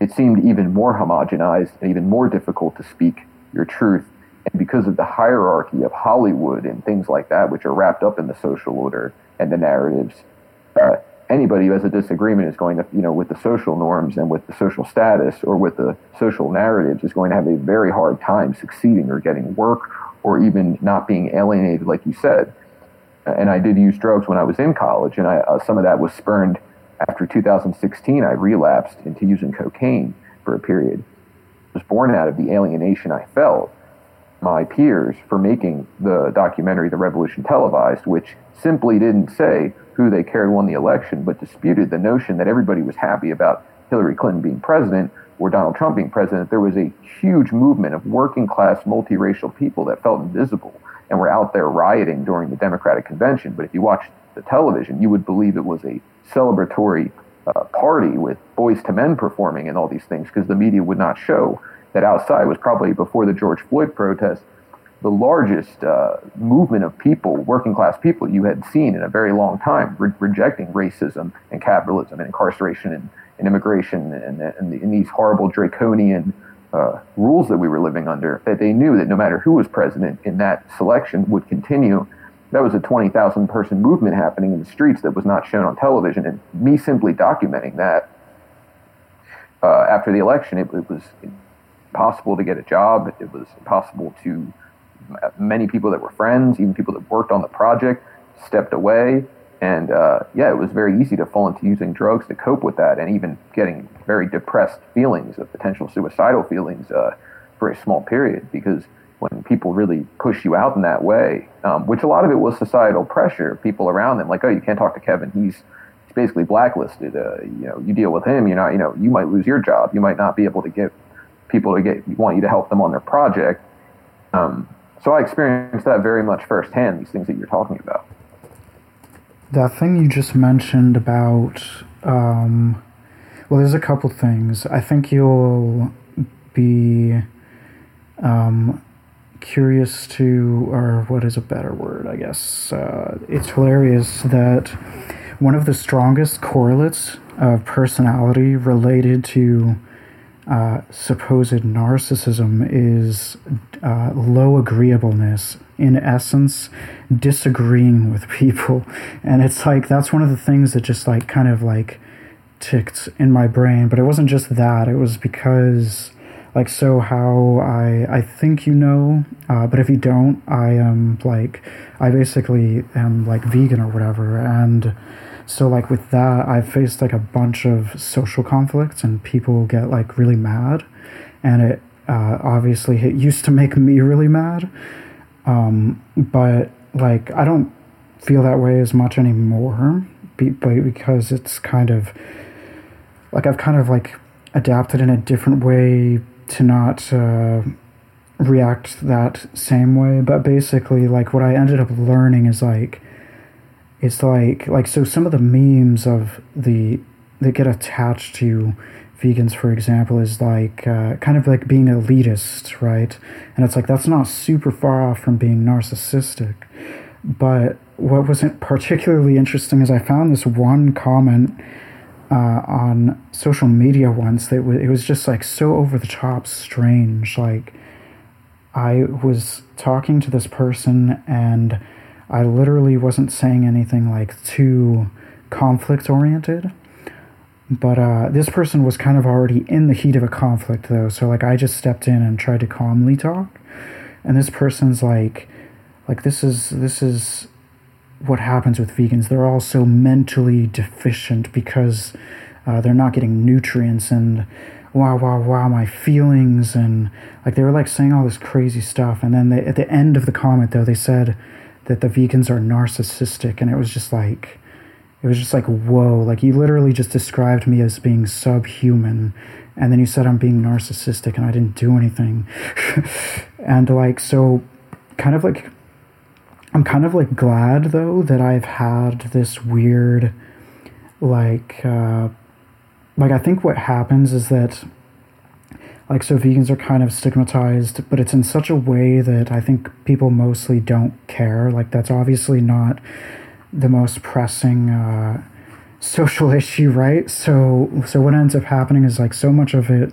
it seemed even more homogenized and even more difficult to speak your truth. And because of the hierarchy of Hollywood and things like that, which are wrapped up in the social order and the narratives, uh, anybody who has a disagreement is going to, you know, with the social norms and with the social status or with the social narratives is going to have a very hard time succeeding or getting work or even not being alienated, like you said. And I did use drugs when I was in college, and I, uh, some of that was spurned after 2016. I relapsed into using cocaine for a period. It was born out of the alienation I felt my peers for making the documentary The Revolution Televised, which simply didn't say who they cared won the election, but disputed the notion that everybody was happy about Hillary Clinton being president or Donald Trump being president. There was a huge movement of working class, multiracial people that felt invisible and were out there rioting during the Democratic convention. But if you watched the television, you would believe it was a celebratory uh, party with Boyz II Men performing and all these things because the media would not show that outside was probably before the George Floyd protests the largest uh, movement of people, working class people, you had seen in a very long time, re- rejecting racism and capitalism and incarceration and, and immigration and, and, the, and, these horrible draconian uh, rules that we were living under. That they knew that no matter who was president in that selection would continue. That was a 20,000 person movement happening in the streets that was not shown on television. And me simply documenting that uh, after the election, it, it was impossible to get a job. It was impossible to many people that were friends, even people that worked on the project, stepped away. And uh, yeah, it was very easy to fall into using drugs to cope with that, and even getting very depressed feelings of potential suicidal feelings uh, for a small period. Because when people really push you out in that way, um, which a lot of it was societal pressure, people around them like, oh, you can't talk to Kevin. He's he's basically blacklisted. Uh, you know, you deal with him. You're not. You know, you might lose your job. You might not be able to get people to get want you to help them on their project. Um, so I experienced that very much firsthand, these things that you're talking about. That thing you just mentioned about, um, well, there's a couple things. I think you'll be um, curious to, or what is a better word, I guess. Uh, it's hilarious that one of the strongest correlates of personality related to uh, supposed narcissism is uh, low agreeableness in essence disagreeing with people. And it's like that's one of the things that just like kind of like ticked in my brain. But it wasn't just that it was because like so how i i think you know uh, but if you don't i am like i basically am like vegan or whatever. And so like with that i've faced like a bunch of social conflicts and people get like really mad and it uh, obviously it used to make me really mad um, but like I don't feel that way as much anymore, be, because it's kind of like I've kind of like adapted in a different way to not uh, react that same way. But basically, like what I ended up learning is like it's like like so some of the memes of the that get attached to vegans, for example, is like uh, kind of like being elitist, right? And it's like that's not super far off from being narcissistic. But what wasn't particularly interesting is I found this one comment uh, on social media once that w- it was just like so over the top strange. Like I was talking to this person and I literally wasn't saying anything like too conflict oriented but uh, this person was kind of already in the heat of a conflict, though. So like I just stepped in and tried to calmly talk, and this person's like, like this is this is what happens with vegans. They're all so mentally deficient because uh, they're not getting nutrients and wow wow wow my feelings and like they were like saying all this crazy stuff. And then they, at the end of the comment though, they said that the vegans are narcissistic, and it was just like it was just like whoa. Like you literally just described me as being subhuman. And then you said i'm being narcissistic and i didn't do anything. And like so kind of like i'm kind of like glad though that i've had this weird like uh like i think what happens is that like so vegans are kind of stigmatized but it's in such a way that i think people mostly don't care like that's obviously not the most pressing uh, social issue, right? So, so what ends up happening is like so much of it,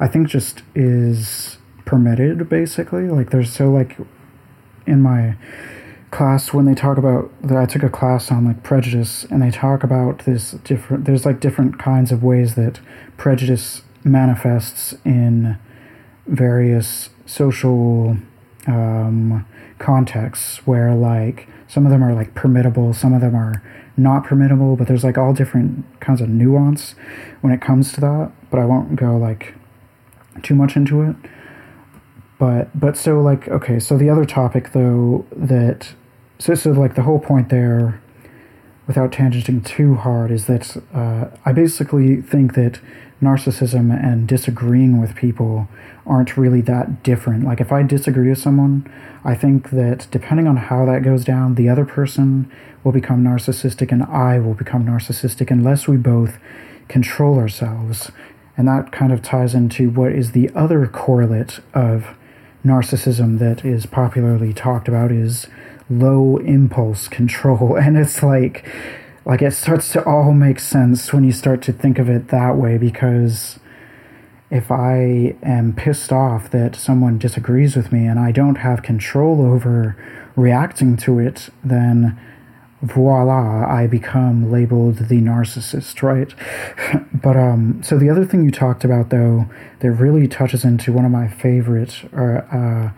I think, just is permitted. Basically, like there's so like in my class when they talk about that I took a class on like prejudice, and they talk about this different. There's like different kinds of ways that prejudice manifests in various social um, contexts where like some of them are like permittable, some of them are not permittable, but there's like all different kinds of nuance when it comes to that. But I won't go like too much into it. But but so like okay, so the other topic though that so so like the whole point there without tangenting too hard is that uh, I basically think that narcissism and disagreeing with people aren't really that different. Like, if I disagree with someone, I think that depending on how that goes down, the other person will become narcissistic and I will become narcissistic unless we both control ourselves. And that kind of ties into what is the other correlate of narcissism that is popularly talked about is low impulse control. And it's like, like it starts to all make sense when you start to think of it that way because if I am pissed off that someone disagrees with me and I don't have control over reacting to it, then voila, I become labeled the narcissist, right? but um, so the other thing you talked about though that really touches into one of my favorite uh, uh,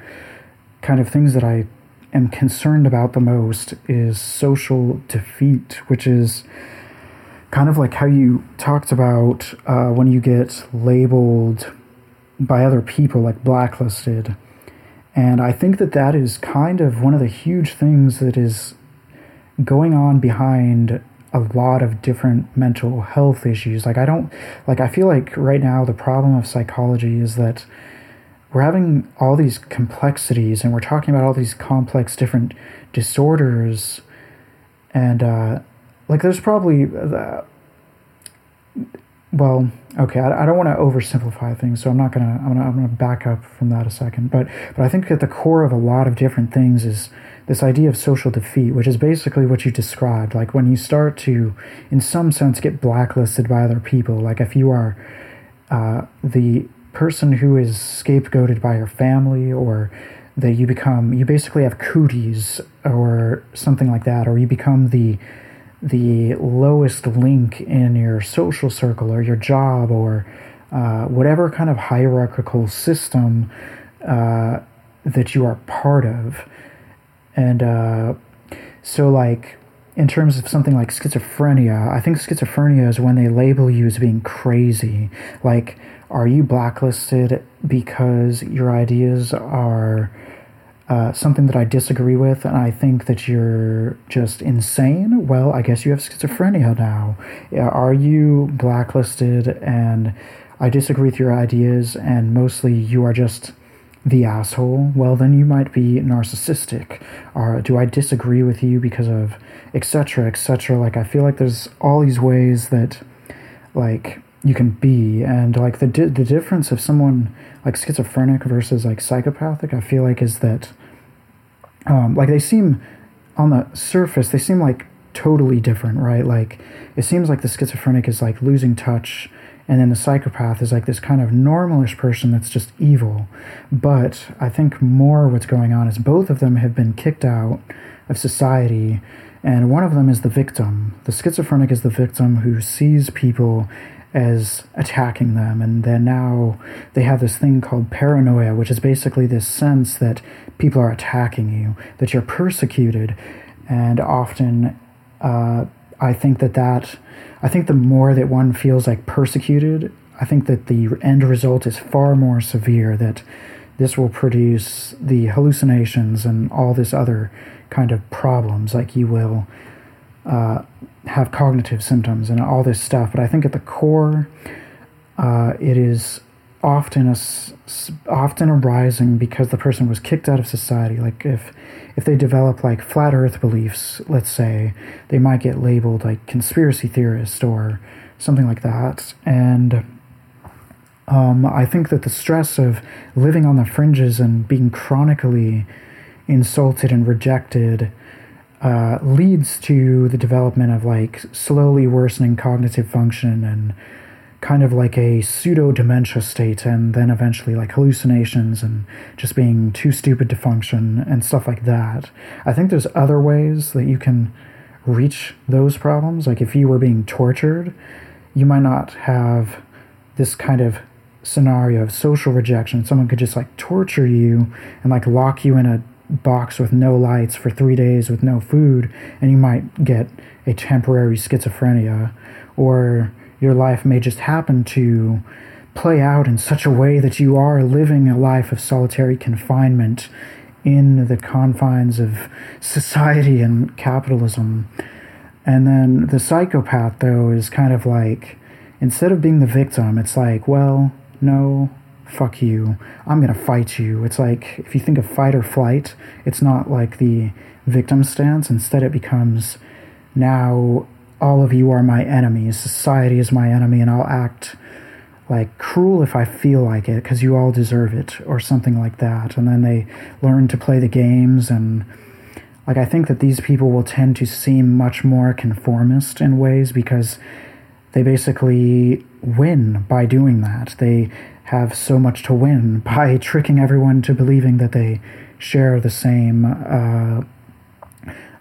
kind of things that I am concerned about the most is social defeat, which is kind of like how you talked about uh, when you get labeled by other people, like blacklisted. And I think that that is kind of one of the huge things that is going on behind a lot of different mental health issues. Like, I don't, like, I feel like right now the problem of psychology is that we're having all these complexities and we're talking about all these complex different disorders. And uh, like there's probably uh, well okay I, I don't want to oversimplify things so i'm not gonna I'm, gonna I'm gonna back up from that a second. But but i think at the core of a lot of different things is this idea of social defeat which is basically what you described. Like when you start to in some sense get blacklisted by other people like if you are uh, the person who is scapegoated by your family or that you become you basically have cooties or something like that or you become the the lowest link in your social circle or your job or uh, whatever kind of hierarchical system uh, that you are part of. And uh, so like in terms of something like schizophrenia i think schizophrenia is when they label you as being crazy like are you blacklisted because your ideas are uh, something that I disagree with, and I think that you're just insane, well, I guess you have schizophrenia now. Are you blacklisted and I disagree with your ideas, and mostly you are just the asshole? Well, then you might be narcissistic. Or do I disagree with you because of etc. etc. Like, I feel like there's all these ways that, like, you can be and like the di- the difference of someone like schizophrenic versus like psychopathic i feel like is that um, like they seem on the surface they seem like totally different right like it seems like the schizophrenic is like losing touch and then the psychopath is like this kind of normalish person that's just evil but i think more what's going on is both of them have been kicked out of society and one of them is the victim the schizophrenic is the victim who sees people as attacking them. And then now they have this thing called paranoia, which is basically this sense that people are attacking you, that you're persecuted. And often, uh, I think that that, I think the more that one feels like persecuted, I think that the end result is far more severe, that this will produce the hallucinations and all this other kind of problems. Like you will uh, have cognitive symptoms and all this stuff. But I think at the core, uh, it is often a, often arising because the person was kicked out of society. Like if if they develop like flat Earth beliefs, let's say, they might get labeled like conspiracy theorist or something like that. And um, I think that the stress of living on the fringes and being chronically insulted and rejected uh, leads to the development of like slowly worsening cognitive function and kind of like a pseudo dementia state, and then eventually like hallucinations and just being too stupid to function and stuff like that. I think there's other ways that you can reach those problems. Like if you were being tortured, you might not have this kind of scenario of social rejection. Someone could just like torture you and like lock you in a box with no lights for three days with no food, and you might get a temporary schizophrenia, or your life may just happen to play out in such a way that you are living a life of solitary confinement in the confines of society and capitalism. And then the psychopath, though, is kind of like instead of being the victim, it's like, well, no, fuck you, I'm gonna fight you. It's like if you think of fight or flight, it's not like the victim stance. Instead, it becomes now all of you are my enemies, society is my enemy, and I'll act like cruel if I feel like it because you all deserve it, or something like that. And then they learn to play the games and. Like, I think that these people will tend to seem much more conformist in ways because they basically win by doing that. They have so much to win by tricking everyone to believing that they share the same, uh,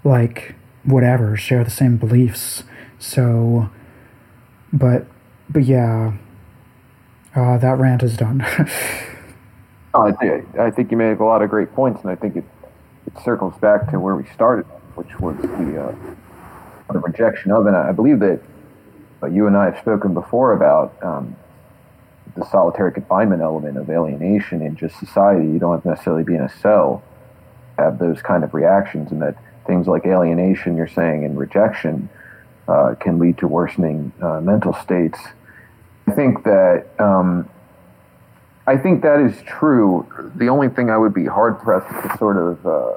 like, whatever, share the same beliefs. So, but, but yeah, uh, that rant is done. oh, I, think, I think you make a lot of great points, and I think it, it circles back to where we started, which was the, uh, the rejection of, and I believe that uh, you and I have spoken before about um, the solitary confinement element of alienation in just society. You don't have to necessarily be in a cell, have those kind of reactions, and that things like alienation, you're saying, and rejection uh, can lead to worsening uh, mental states. I think that um, I think that is true. The only thing I would be hard pressed to sort of uh,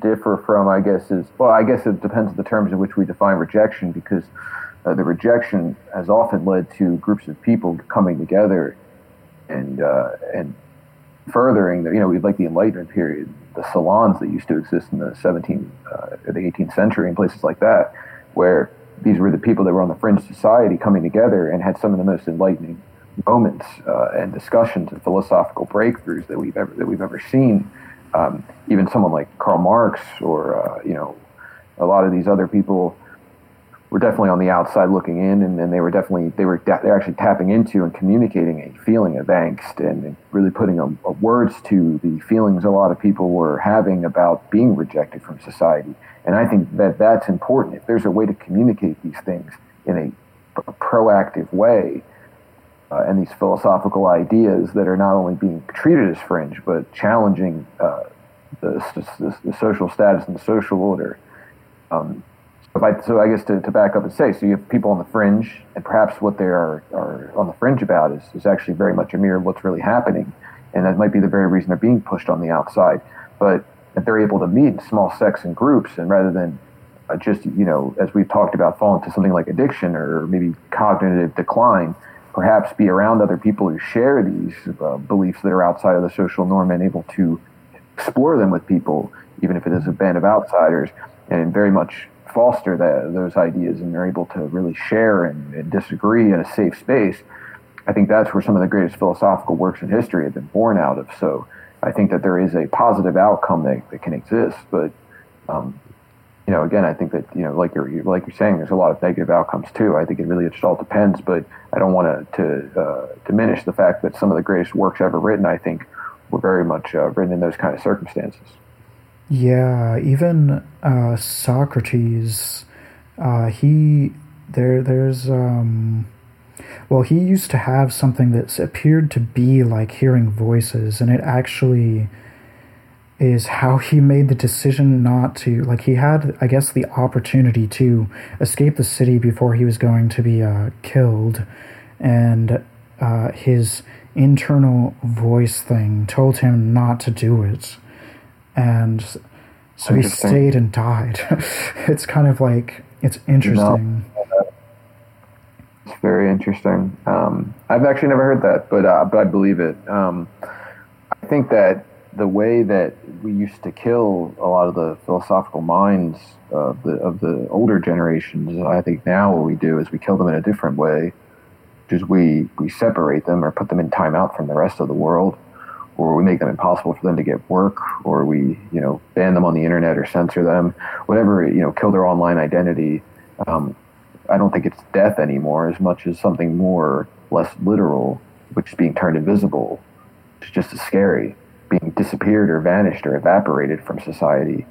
differ from, I guess, is well, I guess it depends on the terms in which we define rejection, because uh, the rejection has often led to groups of people coming together and uh, and furthering the you know we'd like the Enlightenment period, the salons that used to exist in the 17th, uh, the 18th century, and places like that, where these were the people that were on the fringe society coming together and had some of the most enlightening moments uh, and discussions and philosophical breakthroughs that we've ever that we've ever seen. Um, even someone like Karl Marx or uh, you know a lot of these other people were definitely on the outside looking in, and, and they were definitely they were they're actually tapping into and communicating a feeling of angst and really putting a, a words to the feelings a lot of people were having about being rejected from society. And I think that that's important. If there's a way to communicate these things in a, a proactive way, uh, and these philosophical ideas that are not only being treated as fringe but challenging uh, the, the, the, social status and the social order. Um, So I guess to, to back up and say, so you have people on the fringe, and perhaps what they are, are on the fringe about is, is actually very much a mirror of what's really happening, and that might be the very reason they're being pushed on the outside. But if they're able to meet in small sects and groups, and rather than uh, just you know, as we've talked about, fall into something like addiction or maybe cognitive decline, perhaps be around other people who share these uh, beliefs that are outside of the social norm and able to explore them with people, even if it is a band of outsiders, and very much foster those ideas and they're able to really share and, and, disagree in a safe space, I think that's where some of the greatest philosophical works in history have been born out of. So I think that there is a positive outcome that, that can exist. But, um, you know, again, I think that, you know, like you're, like you're saying, there's a lot of negative outcomes too. I think it really just all depends, but I don't want to, to uh, diminish the fact that some of the greatest works ever written, I think, were very much uh, written in those kind of circumstances. Yeah, even uh, Socrates, uh, he there there's um, well he used to have something that appeared to be like hearing voices, and it actually is how he made the decision not to like he had I guess the opportunity to escape the city before he was going to be uh, killed, and uh, his internal voice thing told him not to do it and so he stayed and died. it's kind of like it's interesting. No, it's very interesting. Um, I've actually never heard that, but uh, but I believe it. Um, I think that the way that we used to kill a lot of the philosophical minds of the of the older generations, I think now what we do is we kill them in a different way, which is we we separate them or put them in timeout from the rest of the world or we make them impossible for them to get work, or we, you know, ban them on the internet or censor them, whatever, you know, kill their online identity. Um, I don't think it's death anymore as much as something more, less literal, which is being turned invisible. It's just as scary, being disappeared or vanished or evaporated from society.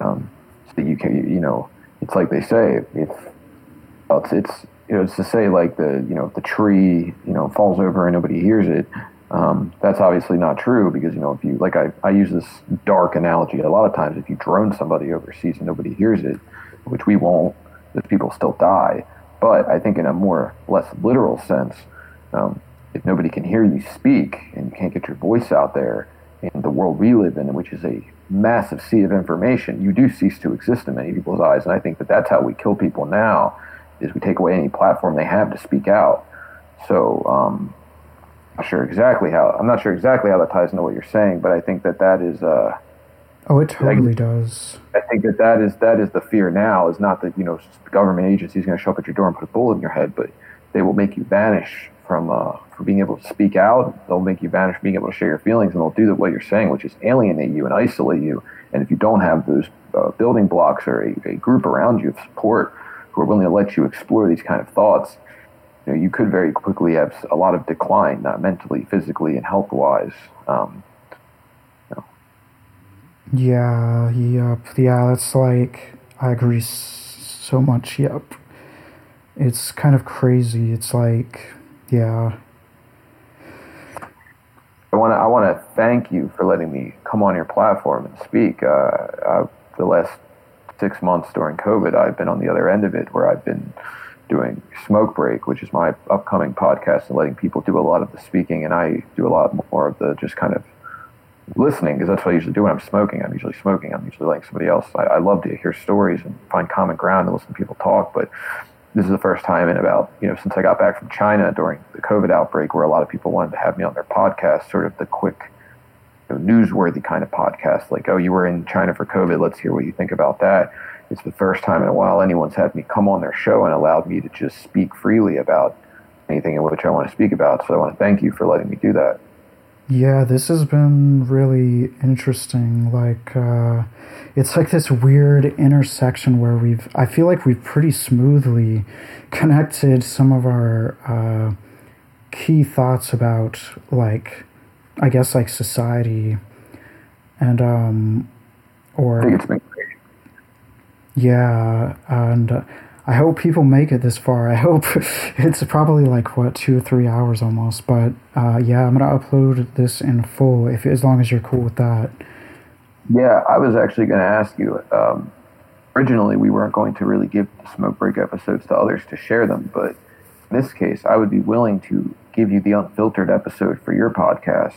Um, so you can, you know, it's like they say, if it's, it's, you know, it's to say like the, you know, if the tree, you know, falls over and nobody hears it um, that's obviously not true because you know if you like I, I use this dark analogy a lot of times if you drone somebody overseas and nobody hears it, which we won't, those people still die. But I think in a more less literal sense, um, if nobody can hear you speak and you can't get your voice out there in the world we live in, which is a massive sea of information, you do cease to exist in many people's eyes. And I think that that's how we kill people now, is we take away any platform they have to speak out. So um, not sure exactly how. I'm not sure exactly how that ties into what you're saying, but I think that that is. Uh, oh, it totally I, does. I think that that is that is the fear now. Is not that you know government agencies going to show up at your door and put a bullet in your head, but they will make you vanish from uh, from being able to speak out. They'll make you vanish from being able to share your feelings, and they'll do the, what you're saying, which is alienate you and isolate you. And if you don't have those uh, building blocks or a, a group around you of support who are willing to let you explore these kind of thoughts, you, know, you could very quickly have a lot of decline, not mentally, physically, and health wise. Um, you know. Yeah, yep, yeah. That's like I agree so much. Yep, it's kind of crazy. It's like, yeah. I want to I want to thank you for letting me come on your platform and speak. Uh, uh, the last six months during COVID, I've been on the other end of it, where I've been doing Smoke Break, which is my upcoming podcast, and letting people do a lot of the speaking, and I do a lot more of the just kind of listening because that's what I usually do when I'm smoking. I'm usually smoking. I'm usually letting somebody else. I, I love to hear stories and find common ground and listen to people talk, but this is the first time in about you know since I got back from China during the COVID outbreak, where a lot of people wanted to have me on their podcast, sort of the quick. You know, newsworthy kind of podcast, like, oh, you were in China for COVID. Let's hear what you think about that it's the first time in a while anyone's had me come on their show and allowed me to just speak freely about anything in which I want to speak about. So I want to thank you for letting me do that. Yeah, this has been really interesting. Like, uh, it's like this weird intersection where we've, I feel like we've pretty smoothly connected some of our uh, key thoughts about, like, I guess, like society and, um, or. I think it's been. Yeah, and uh, I hope people make it this far. I hope it's probably like what two or three hours almost. But uh, yeah, I'm gonna upload this in full if as long as you're cool with that. Yeah, I was actually to ask you. Um, originally, we weren't going to really give the smoke break episodes to others to share them, but in this case, I would be willing to give you the unfiltered episode for your podcast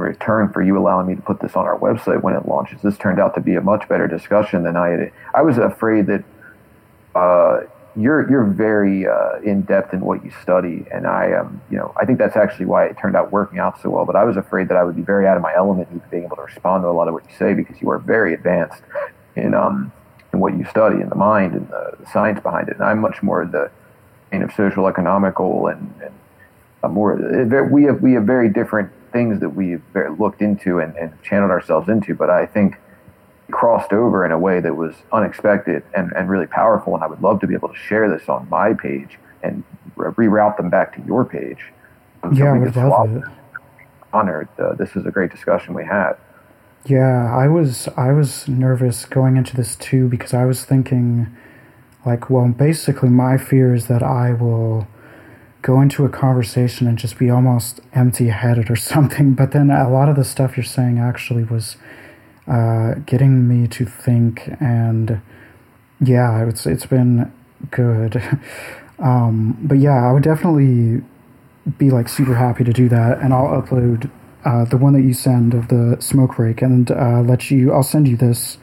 return for you allowing me to put this on our website when it launches. This turned out to be a much better discussion than I had. I was afraid that uh, you're you're very uh, in depth in what you study, and I am. you know, I think that's actually why it turned out working out so well. But I was afraid that I would be very out of my element in being able to respond to a lot of what you say because you are very advanced in um in what you study and the mind and the, the science behind it. And I'm much more the kind of social economical and, and uh, more. We have we have very different things that we've looked into and, and channeled ourselves into. But I think crossed over in a way that was unexpected and, and really powerful. And I would love to be able to share this on my page and reroute them back to your page. So yeah, I would love it. Honored. Uh, this is a great discussion we had. Yeah, I was I was nervous going into this too because I was thinking, like, well, basically my fear is that I will go into a conversation and just be almost empty-headed or something. But then a lot of the stuff you're saying actually was uh, getting me to think, and yeah, it's it's been good. um, but yeah, I would definitely be like super happy to do that, and I'll upload uh, the one that you send of the smoke break, and uh, let you. I'll send you this,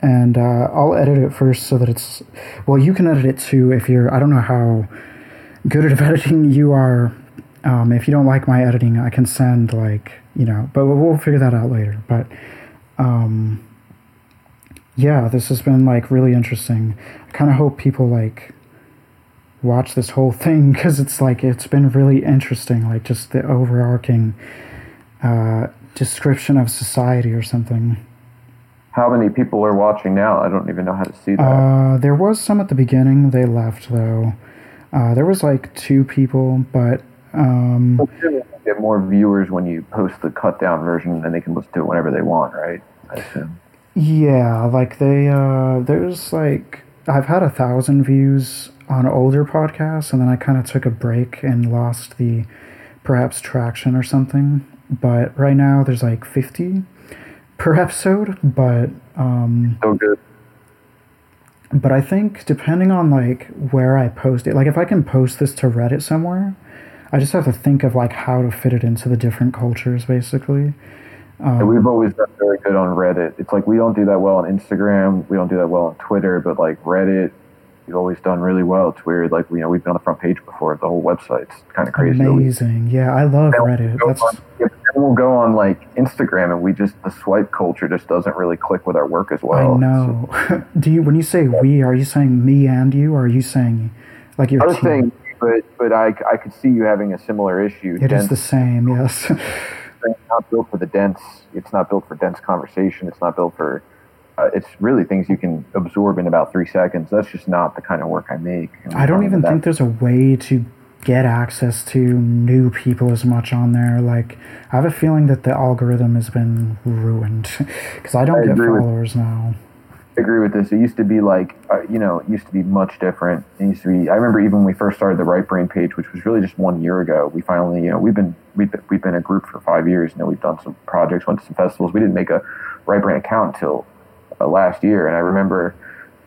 and uh, I'll edit it first so that it's. Well, you can edit it too if you're. I don't know how good at editing you are. Um, if you don't like my editing, I can send like you know, but we'll figure that out later. But um, yeah, this has been like really interesting. I kind of hope people like watch this whole thing because it's like it's been really interesting, like just the overarching uh, description of society or something. How many people are watching now? I don't even know how to see that. Uh, there was some at the beginning. They left though. Uh, there was like two people, but um, get more viewers when you post the cut down version, and they can listen to it whenever they want, right? I assume. Yeah, like they uh, there's like I've had a thousand views on older podcasts, and then I kind of took a break and lost the perhaps traction or something. But right now there's like fifty per episode, but um, so good but I think depending on like where I post it, like if I can post this to Reddit somewhere, I just have to think of like how to fit it into the different cultures, basically. Um, we've always done very good on Reddit. It's like we don't do that well on Instagram, we don't do that well on Twitter, but like Reddit, we've always done really well. It's weird, like you know, we've been on the front page before. The whole website's kind of crazy. Amazing, yeah, I love Reddit. That's. On, yeah, we'll go on like Instagram and we just the swipe culture just doesn't really click with our work as well. I know. So, do you when you say we, are you saying me and you, or are you saying like your I was team? saying, but but I, I could see you having a similar issue. It dense, is the same, yes. it's not built for the dense. It's not built for dense conversation. It's not built for. Uh, it's really things you can absorb in about three seconds. That's just not the kind of work I make. I don't even think there's a way to get access to new people as much on there. Like, I have a feeling that the algorithm has been ruined because I don't I get followers with, now. I agree with this. It used to be like, uh, you know, it used to be much different. It used to be. I remember even when we first started the Right Brain page, which was really just one year ago. We finally, you know, we've been we've been, we've been a group for five years. You know, we've done some projects, went to some festivals. We didn't make a Right Brain account until uh, last year, and I remember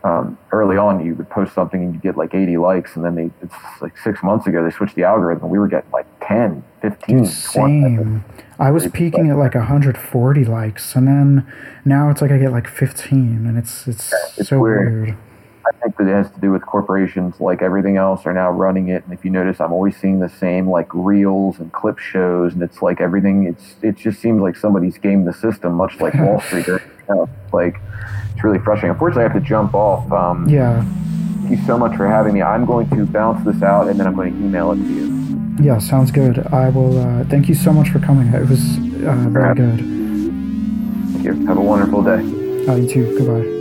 um, early on you would post something and you get like 80 likes and then they it's like six months ago they switched the algorithm we were getting like 10 15 same 20. i was peaking at like 140 likes and then now it's like i get like 15 and it's it's, yeah, it's so weird. weird. I think that it has to do with corporations like everything else are now running it and if you notice i'm always seeing the same like reels and clip shows and it's like everything it's it just seems like somebody's gamed the system much like wall street or, you know, like it's really frustrating. Unfortunately, I have to jump off. Um, yeah. thank you so much for having me. I'm going to bounce this out and then I'm going to email it to you. Yeah, sounds good. I will. Uh, thank you so much for coming. It was uh, very good. Thank you. Have a wonderful day. Uh, you too. Goodbye.